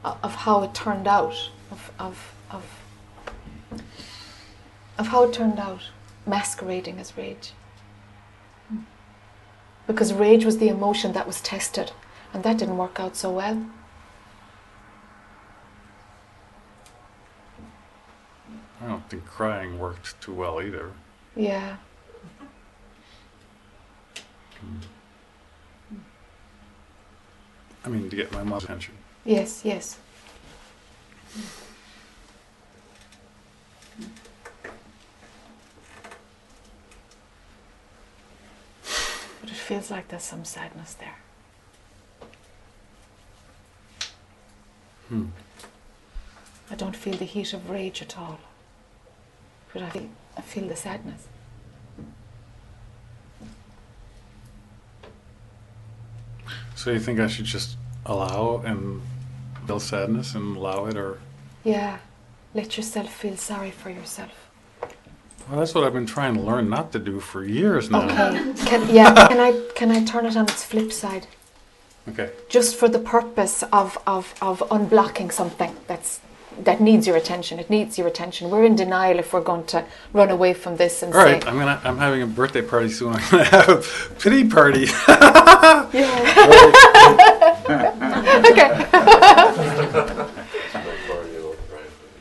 B: of how it turned out, of, of, of, of how it turned out, masquerading as rage. Because rage was the emotion that was tested, and that didn't work out so well.
H: I don't think crying worked too well either.
B: Yeah.
H: I mean, to get my mother's attention.
B: Yes, yes. But it feels like there's some sadness there.
H: Hmm.
B: I don't feel the heat of rage at all. But I feel, I feel the sadness.
H: So you think I should just allow and feel sadness and allow it, or
B: Yeah. Let yourself feel sorry for yourself.
H: Well, that's what I've been trying to learn not to do for years now.
B: Okay. Can, yeah. Can I can I turn it on its flip side?
H: Okay.
B: Just for the purpose of, of, of unblocking something that's that needs your attention. It needs your attention. We're in denial if we're going to run away from this and
H: All right.
B: say,
H: I'm gonna. I'm having a birthday party soon. I'm gonna have a pity party.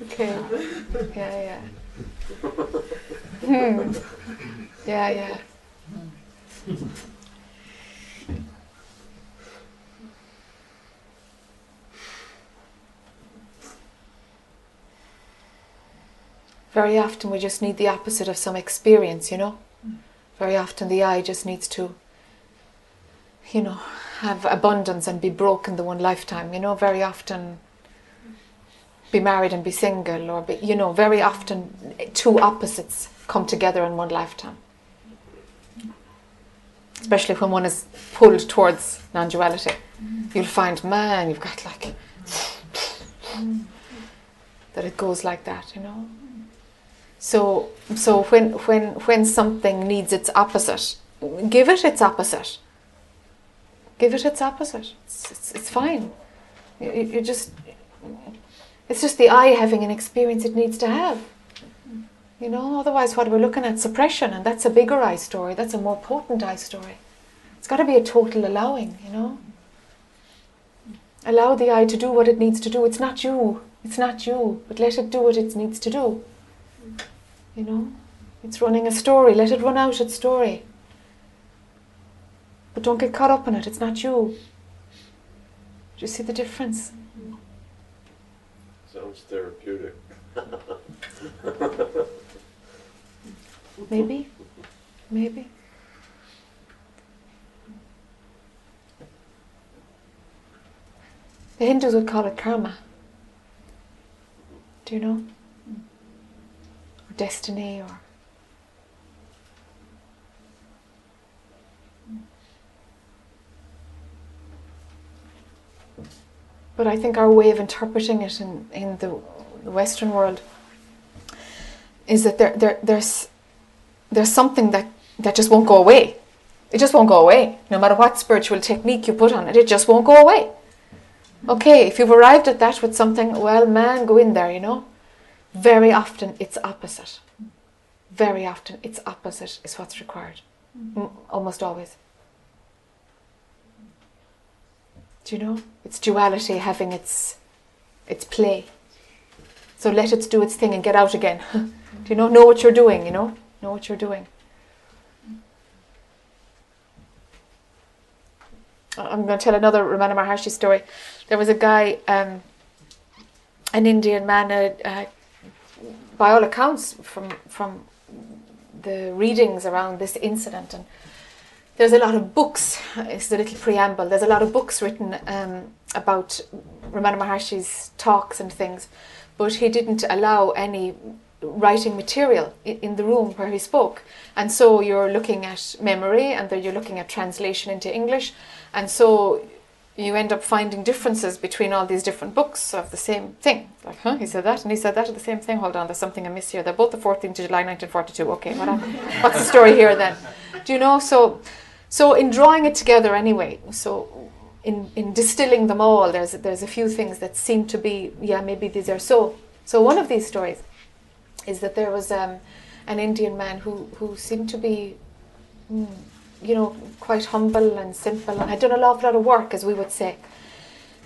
B: okay. okay. Yeah, yeah. Hmm. Yeah, yeah. Very often we just need the opposite of some experience, you know? Very often the I just needs to, you know, have abundance and be broken the one lifetime, you know? Very often be married and be single, or be, you know, very often two opposites come together in one lifetime. Especially when one is pulled towards non duality. You'll find, man, you've got like, that it goes like that, you know? So, so when, when, when something needs its opposite, give it its opposite. Give it its opposite. It's, it's, it's fine. You, you just, it's just the I having an experience it needs to have. You know, otherwise, what we're looking at suppression, and that's a bigger I story. That's a more potent I story. It's got to be a total allowing. You know, allow the I to do what it needs to do. It's not you. It's not you, but let it do what it needs to do. You know, it's running a story. Let it run out its story. But don't get caught up in it. It's not you. Do you see the difference?
J: Sounds therapeutic.
B: Maybe. Maybe. The Hindus would call it karma. Do you know? Destiny or But I think our way of interpreting it in, in the Western world is that there, there, there's, there's something that, that just won't go away. It just won't go away. No matter what spiritual technique you put on it, it just won't go away. Okay, if you've arrived at that with something, well, man, go in there, you know. Very often it's opposite. Very often it's opposite is what's required. M- almost always. Do you know? It's duality having its its play. So let it do its thing and get out again. do you know? Know what you're doing, you know? Know what you're doing. I'm going to tell another Ramana Maharshi story. There was a guy, um, an Indian man, uh, uh, by all accounts, from from the readings around this incident, and there's a lot of books. It's a little preamble. There's a lot of books written um, about Ramana Maharshi's talks and things, but he didn't allow any writing material in, in the room where he spoke. And so you're looking at memory, and then you're looking at translation into English, and so you end up finding differences between all these different books of the same thing. Like, huh, he said that, and he said that, the same thing. Hold on, there's something amiss here. They're both the 14th of July, 1942. Okay, what what's the story here then? Do you know? So, so in drawing it together anyway, so in, in distilling them all, there's there's a few things that seem to be, yeah, maybe these are so. So one of these stories is that there was um, an Indian man who, who seemed to be, mm, you know, quite humble and simple and had done a awful lot of work, as we would say.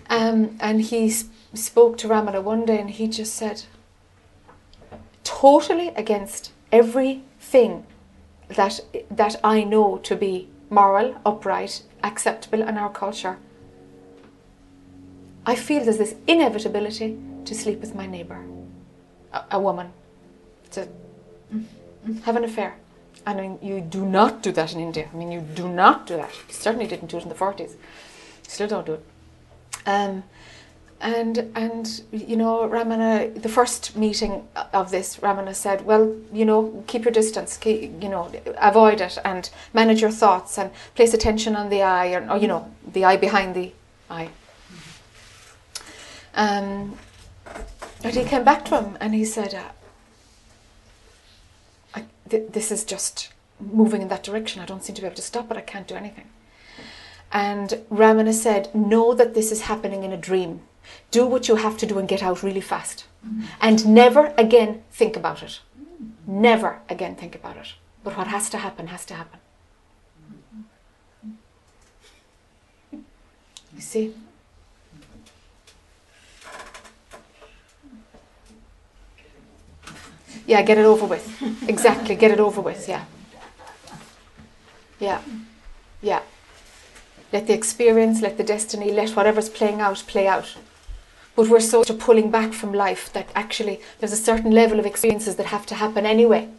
B: Um, and he sp- spoke to Ramana one day and he just said, totally against everything that, that I know to be moral, upright, acceptable in our culture. I feel there's this inevitability to sleep with my neighbour, a, a woman, to have an affair. I mean, you do not do that in India. I mean, you do not do that. You certainly didn't do it in the 40s. Still don't do it. Um, and and you know, Ramana, the first meeting of this, Ramana said, well, you know, keep your distance, keep, you know, avoid it, and manage your thoughts, and place attention on the I or, or you know, the I behind the I. Um, and he came back to him, and he said, th- this is just moving in that direction. I don't seem to be able to stop it. I can't do anything. And Ramana said, Know that this is happening in a dream. Do what you have to do and get out really fast. And never again think about it. Never again think about it. But what has to happen, has to happen. You see? Yeah, get it over with. Exactly, get it over with, yeah. Yeah. Yeah. Let the experience, let the destiny, let whatever's playing out play out. But we're so pulling back from life that actually there's a certain level of experiences that have to happen anyway.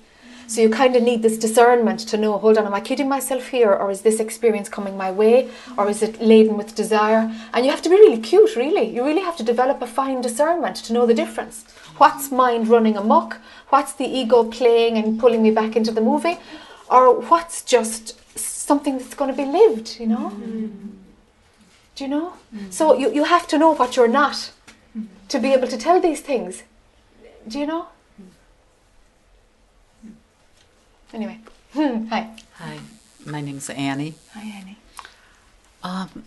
B: So you kind of need this discernment to know, hold on, am I kidding myself here, or is this experience coming my way, or is it laden with desire? And you have to be really cute, really. You really have to develop a fine discernment to know the difference. What's mind running amok? What's the ego playing and pulling me back into the movie? Or what's just something that's going to be lived, you know? Do you know? So you, you have to know what you're not to be able to tell these things. Do you know? Anyway, hi.
J: Hi, my name's Annie.
B: Hi, Annie.
J: Um,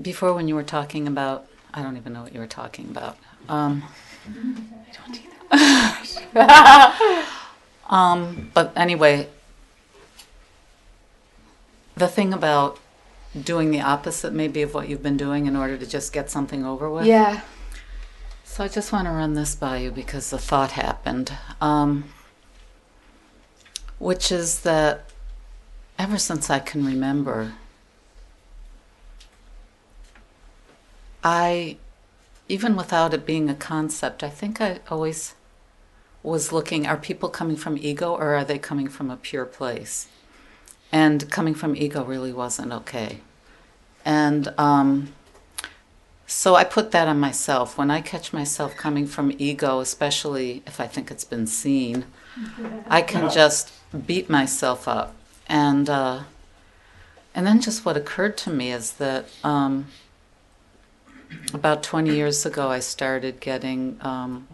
J: before, when you were talking about, I don't even know what you were talking about. Um, um, but anyway, the thing about doing the opposite, maybe, of what you've been doing in order to just get something over with.
B: Yeah.
J: So I just want to run this by you because the thought happened. Um, which is that ever since I can remember, I, even without it being a concept, I think I always was looking are people coming from ego or are they coming from a pure place? And coming from ego really wasn't okay. And um, so I put that on myself. When I catch myself coming from ego, especially if I think it's been seen, I can just beat myself up. And uh, and then just what occurred to me is that um, about 20 years ago, I started getting um,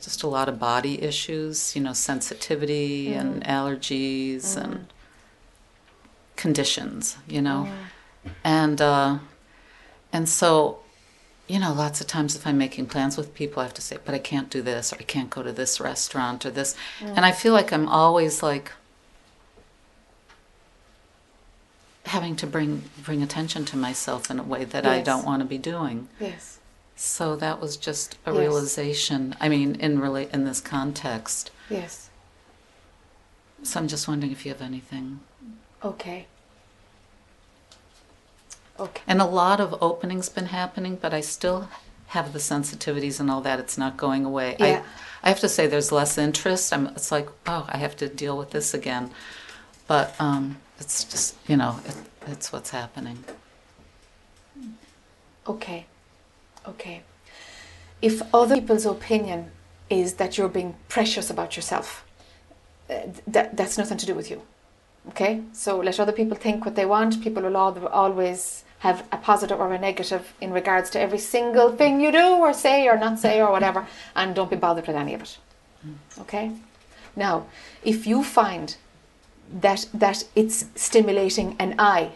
J: just a lot of body issues, you know, sensitivity and allergies and conditions, you know, and uh, and so you know, lots of times if I'm making plans with people, I have to say, but I can't do this, or I can't go to this restaurant, or this. And I feel like I'm always like having to bring bring attention to myself in a way that I don't want to be doing.
B: Yes.
J: So that was just a
B: Yes.
J: realization. I mean, in rela- in this context.
B: Yes.
J: So I'm just wondering if you have anything.
B: Okay. Okay.
J: And a lot of openings been happening, but I still have the sensitivities and all that. It's not going away.
B: Yeah.
J: I, I have to say there's less interest. I'm, it's like, oh, I have to deal with this again. But um, it's just, you know, it, it's what's happening.
B: Okay. Okay. If other people's opinion is that you're being precious about yourself, uh, that, that's nothing to do with you. Okay? So let other people think what they want. People will al- always have a positive or a negative in regards to every single thing you do or say or not say or whatever, and don't be bothered with any of it. Okay? Now, if you find that that it's stimulating an eye,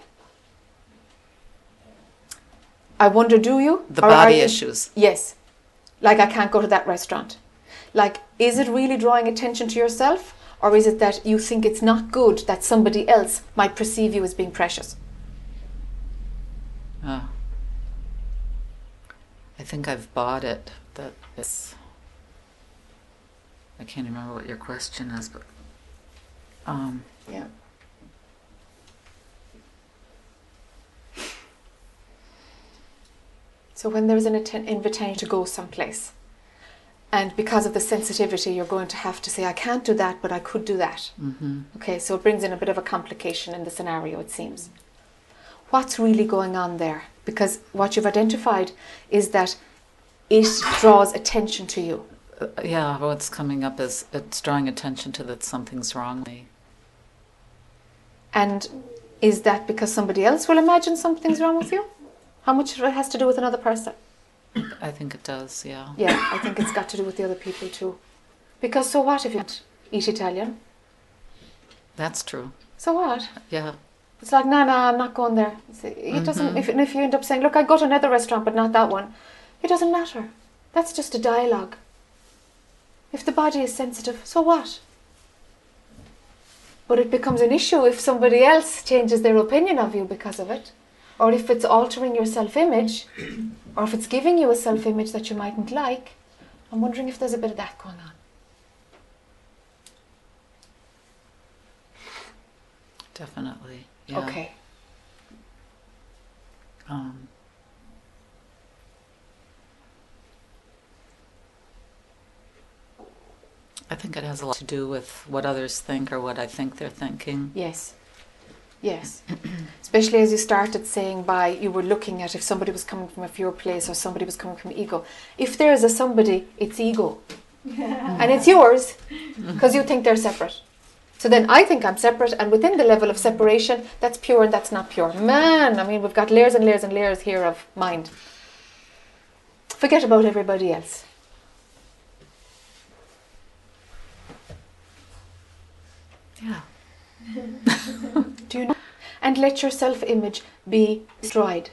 B: I wonder, do you?
J: The body
B: you-
J: issues.
B: Yes. Like, I can't go to that restaurant. Like, is it really drawing attention to yourself? Or is it that you think it's not good that somebody else might perceive you as being precious?
J: Oh. I think I've bought it. That it's. I can't remember what your question is, but. Um,
B: Yeah. So when there's an atten- invitation to go someplace, and because of the sensitivity, you're going to have to say, I can't do that, but I could do that.
J: mhm.
B: Okay, so it brings in a bit of a complication in the scenario, it seems. What's really going on there? Because what you've identified is that it draws attention to you.
J: Uh, yeah, what's coming up is it's drawing attention to that something's wrong with me.
B: And is that because somebody else will imagine something's wrong with you? How much it has to do with another person?
J: I think it does, yeah.
B: Yeah, I think it's got to do with the other people too. Because so what if you eat Italian?
J: That's true.
B: So what?
J: Yeah.
B: It's like, nah, nah, I'm not going there. It mm-hmm. doesn't. If, and if you end up saying, look, I go to another restaurant, but not that one, it doesn't matter. That's just a dialogue. If the body is sensitive, so what? But it becomes an issue if somebody else changes their opinion of you because of it, or if it's altering your self-image, or if it's giving you a self-image that you mightn't like. I'm wondering if there's a bit of that going on.
J: Definitely. Yeah.
B: Okay.
J: Um, I think it has a lot to do with what others think or what I think they're thinking.
B: Yes. Yes. Especially as you started saying by you were looking at if somebody was coming from a pure place or somebody was coming from ego. If there is a somebody, it's ego. and it's yours because you think they're separate. So then I think I'm separate, and within the level of separation, that's pure and that's not pure. Man, I mean, we've got layers and layers and layers here of mind. Forget about everybody else.
J: Yeah.
B: Do you know? And let your self image be destroyed.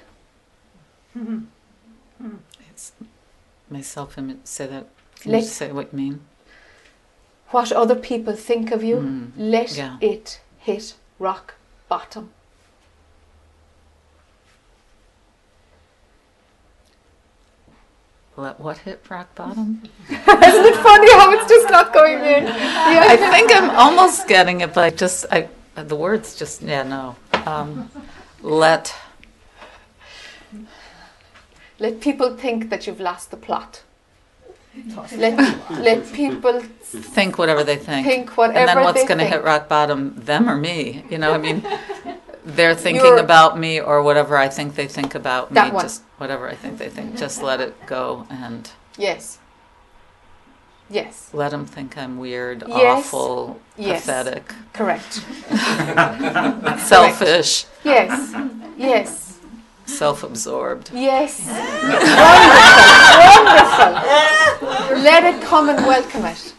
J: It's my self image. Say that. Can you say what you mean?
B: What other people think of you,
J: Mm,
B: let
J: yeah.
B: it hit rock bottom.
J: Let what hit rock bottom?
B: Isn't it funny how it's just not going in?
J: I think I'm almost getting it, but I just I the words just yeah no. Um, let
B: Let people think that you've lost the plot. Let, let people
J: think whatever they think.
B: think whatever.
J: and then what's going to hit rock bottom? Them or me? You know, I mean, they're thinking
B: You're-
J: about me or whatever I think they think about me.
B: That one.
J: Just whatever I think they think. Just let it go and
B: Yes. Yes.
J: let them think I'm weird,
B: Yes.
J: awful,
B: Yes.
J: pathetic,
B: Correct.
J: selfish,
B: Yes. Yes.
J: self-absorbed.
B: Yes. Wonderful. Wonderful. Let it come and welcome it.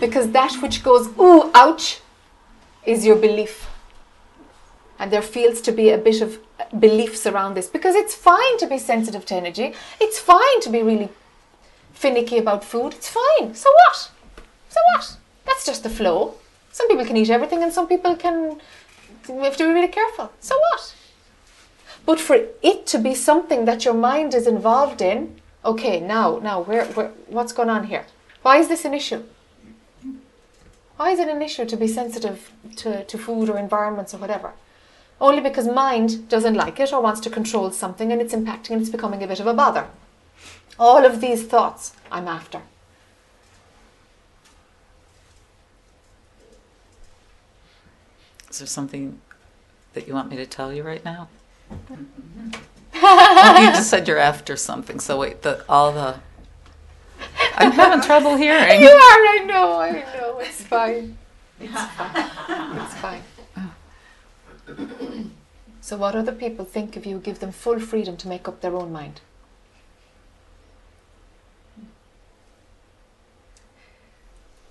B: Because that which goes, ooh, ouch, is your belief. And there feels to be a bit of beliefs around this. Because it's fine to be sensitive to energy. It's fine to be really finicky about food. It's fine. So what? So what? That's just the flow. Some people can eat everything and some people can. We have to be really careful. So what? But for it to be something that your mind is involved in, okay, now, now, where, where, what's going on here? Why is this an issue? Why is it an issue to be sensitive to, to food or environments or whatever? Only because mind doesn't like it or wants to control something and it's impacting and it's becoming a bit of a bother. All of these thoughts I'm after.
J: Is there something that you want me to tell you right now? oh, you just said you're after something. So wait, the all the I'm having trouble hearing.
B: You are, I know, I know. It's fine. It's fine. It's fine. So, what other people think of you, give them full freedom to make up their own mind.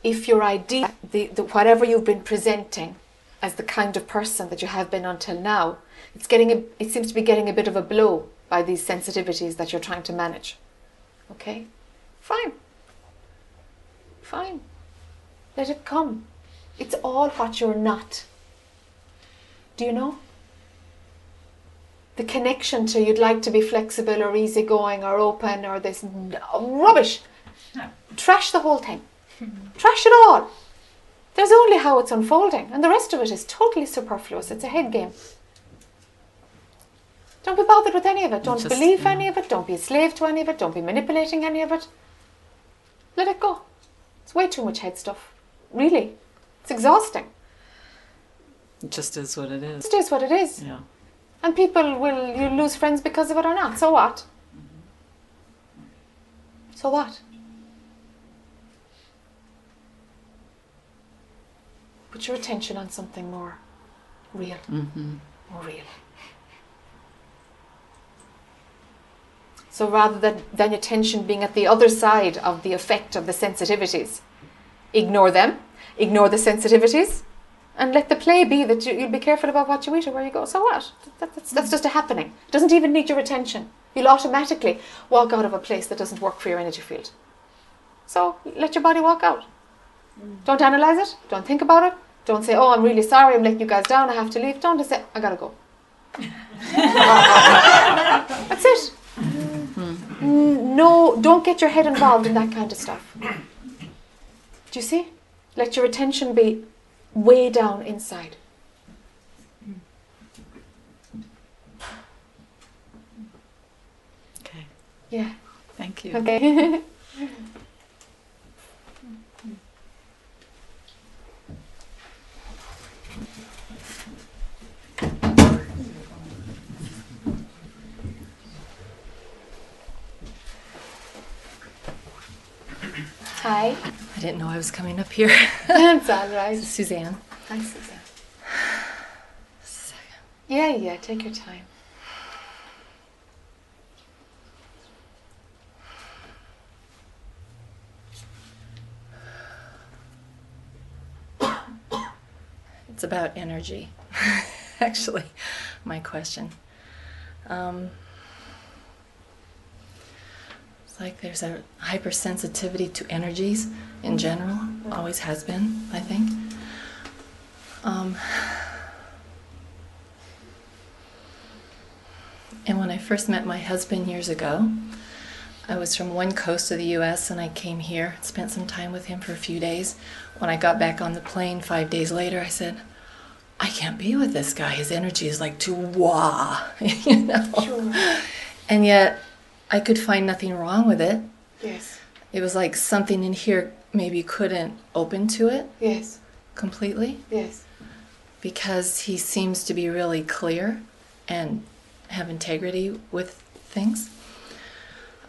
B: If your idea, the, the, whatever you've been presenting as the kind of person that you have been until now, it's getting a, it seems to be getting a bit of a blow by these sensitivities that you're trying to manage. Okay? Fine. Fine. Let it come. It's all what you're not. Do you know? The connection to you'd like to be flexible or easygoing or open or this rubbish. Trash the whole thing. Trash it all. There's only how it's unfolding, and the rest of it is totally superfluous. It's a head game. Don't be bothered with any of it. Don't
J: Just-
B: believe
J: yeah.
B: any of it. Don't be a slave to any of it. Don't be manipulating any of it. Let it go. It's way too much head stuff. Really. It's exhausting.
J: It just is what it is.
B: It is what it is.
J: Yeah.
B: And people will you lose friends because of it or not. So what? So what? Put your attention on something more real.
J: Mm-hmm.
B: More real. So rather than, than attention being at the other side of the effect of the sensitivities, ignore them, ignore the sensitivities, And let the play be that you, you'll be careful about what you eat or where you go. So what? That, that's, that's mm. just a happening. It doesn't even need your attention. You'll automatically walk out of a place that doesn't work for your energy field. So let your body walk out. Mm. Don't analyze it. Don't think about it. Don't say, "Oh, I'm really sorry. I'm letting you guys down. I have to leave." Don't just say, "I gotta go." That's it. N- No, don't get your head involved in that kind of stuff. Do you see? Let your attention be way down inside.
J: Okay.
B: Yeah.
J: Thank you.
B: Okay. Hi.
K: I didn't know I was coming up here.
B: That's all right.
K: This is Suzanne.
B: Hi, Suzanne. Yeah, yeah. Take your time.
K: It's about energy, actually, my question. Um, it's like there's a hypersensitivity to energies in general, always has been, I think. Um, and when I first met my husband years ago, I was from one coast of the US and I came here, spent some time with him for a few days. When I got back on the plane five days later, I said, I can't be with this guy. His energy is like too wah, you know? And yet I could find nothing wrong with it.
B: Yes.
K: It was like something in here maybe couldn't open to it
B: Yes.
K: completely
B: Yes.
K: because he seems to be really clear and have integrity with things.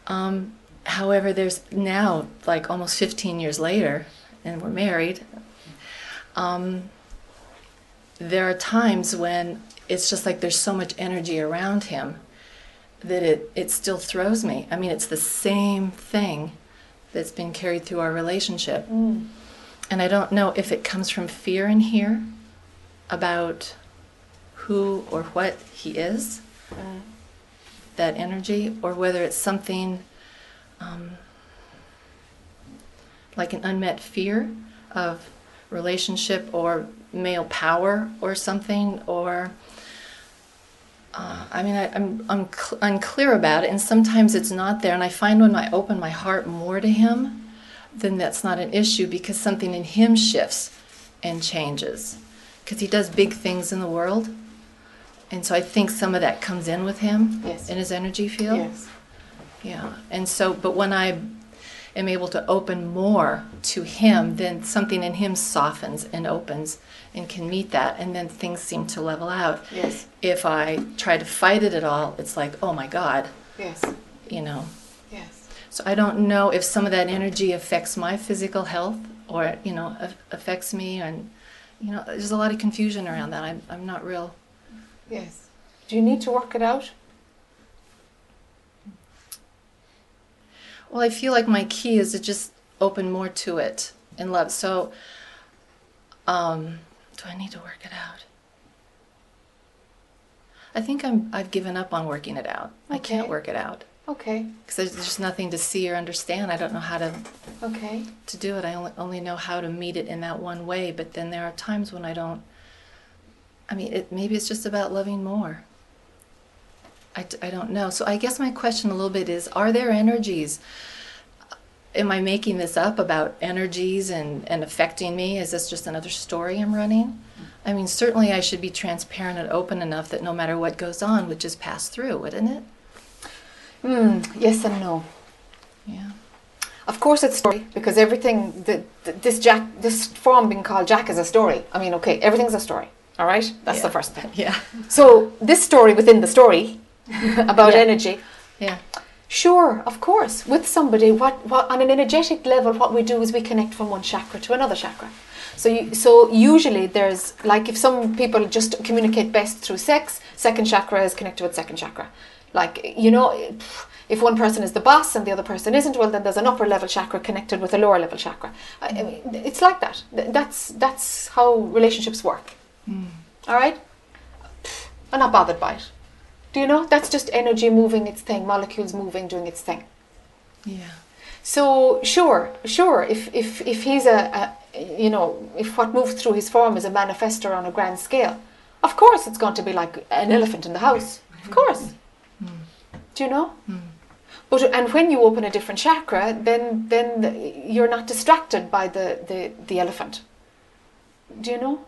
K: Um, however, there's now, like almost 15 years later, and we're married, um, there are times when it's just like there's so much energy around him that it, it still throws me. I mean, it's the same thing that's been carried through our relationship.
B: Mm.
K: And I don't know if it comes from fear in here about who or what he is, that energy, or whether it's something um, like an unmet fear of relationship or male power or something, or uh, I mean, I, I'm, I'm cl- unclear about it, and sometimes it's not there. And I find when I open my heart more to him, then that's not an issue because something in him shifts and changes. Because he does big things in the world. And so I think some of that comes in with him
B: Yes.
K: in his energy field.
B: Yes.
K: Yeah. And so, but when I am able to open more to him, then something in him softens and opens and can meet that. And then things seem to level out.
B: Yes.
K: If I try to fight it at all, it's like, oh my God,
B: Yes.
K: you know.
B: Yes.
K: So I don't know if some of that energy affects my physical health or, you know, affects me. And, you know, there's a lot of confusion around that. I'm, I'm not real.
B: Yes. Do you need to work it out?
K: Well, I feel like my key is to just open more to it in love. So, um, do I need to work it out? I think I'm. I've given up on working it out. I can't work it out
B: Okay.
K: because there's just nothing to see or understand. I don't know how to
B: Okay.
K: to do it. I only only know how to meet it in that one way. But then there are times when I don't. I mean, it, maybe it's just about loving more. I, d- I don't know. So I guess my question a little bit is: Are there energies? Am I making this up about energies and, and affecting me? Is this just another story I'm running? I mean, certainly I should be transparent and open enough that no matter what goes on, would just pass through, wouldn't it?
B: Hmm. Yes and no.
K: Yeah.
B: Of course, it's story because everything. The, the, this Jack, this form being called Jack is a story. I mean, okay, everything's a story. All right, that's the first thing.
K: Yeah.
B: So this story within the story about
K: Yeah.
B: energy.
K: Yeah.
B: Sure, of course. With somebody, what, what on an energetic level, what we do is we connect from one chakra to another chakra. So, you, so usually there's like if some people just communicate best through sex, second chakra is connected with second chakra. Like, you know, if one person is the boss and the other person isn't, well, then there's an upper level chakra connected with a lower level chakra. I, I mean, it's like that. That's that's how relationships work. Hmm. All right. I'm not bothered by it. Do you know? That's just energy moving its thing, molecules moving, doing its thing.
K: Yeah.
B: So sure, sure. If if if he's a, a you know if what moves through his form is a manifestor on a grand scale, of course it's going to be like an elephant in the house. Of course. Mm. Do you know? Mm. But and when you open a different chakra, then then the, you're not distracted by the, the the elephant. Do you know?